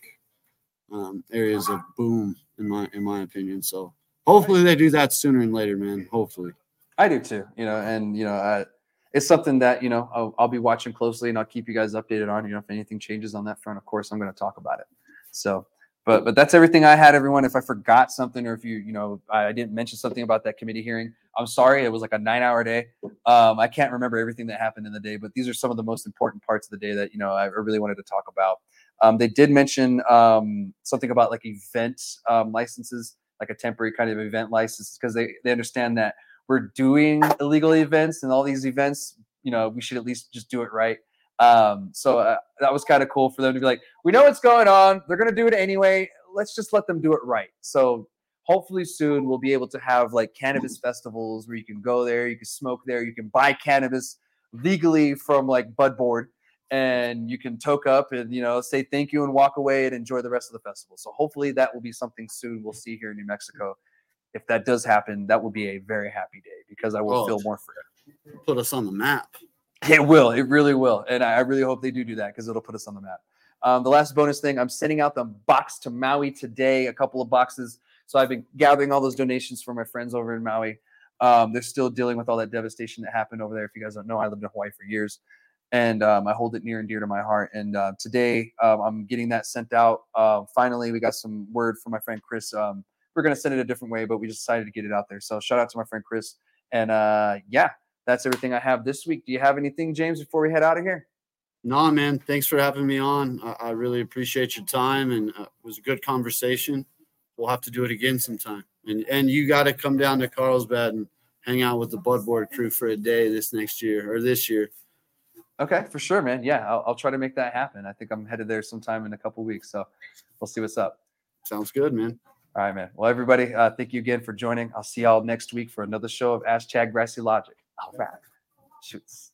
um, areas of boom, in my in my opinion. So hopefully they do that sooner and later, man. Hopefully. I do too, you know, and you know, uh, it's something that you know I'll, I'll be watching closely, and I'll keep you guys updated on. You know, if anything changes on that front, of course, I'm going to talk about it. So, but but that's everything I had, everyone. If I forgot something, or if you you know I didn't mention something about that committee hearing, I'm sorry. It was like a nine hour day. Um, I can't remember everything that happened in the day, but these are some of the most important parts of the day that you know I really wanted to talk about. Um, they did mention um, something about like event um, licenses, like a temporary kind of event license, because they they understand that we're doing illegal events and all these events, you know, we should at least just do it right. Um, so uh, that was kind of cool for them to be like, we know what's going on. They're going to do it anyway. Let's just let them do it right. So hopefully soon we'll be able to have like cannabis festivals where you can go there, you can smoke there, you can buy cannabis legally from like Bud Board and you can toke up and you know say thank you and walk away and enjoy the rest of the festival. So hopefully that will be something soon we'll see here in New Mexico if that does happen, that will be a very happy day because I will Oh, feel more free. Put us on the map. It will. It really will. And I, I really hope they do do that because it'll put us on the map. Um, the last bonus thing, I'm sending out the box to Maui today, a couple of boxes. So I've been gathering all those donations for my friends over in Maui. Um, they're still dealing with all that devastation that happened over there. If you guys don't know, I lived in Hawaii for years and um, I hold it near and dear to my heart. And uh, today um, I'm getting that sent out. Uh, finally, we got some word from my friend Chris. Um, we're going to send it a different way, but we just decided to get it out there. So shout out to my friend Chris. And uh, yeah, that's everything I have this week. Do you have anything, James, before we head out of here? No, man. Thanks for having me on. I, I really appreciate your time, and uh, it was a good conversation. We'll have to do it again sometime. And and you got to come down to Carlsbad and hang out with the Budboard crew for a day this next year or this year. Okay, for sure, man. Yeah, I'll, I'll try to make that happen. I think I'm headed there sometime in a couple weeks. So we'll see what's up. Sounds good, man. All right, man. Well, everybody, uh, thank you again for joining. I'll see y'all next week for another show of Hashtag Grassy Logic. All right. Shoots.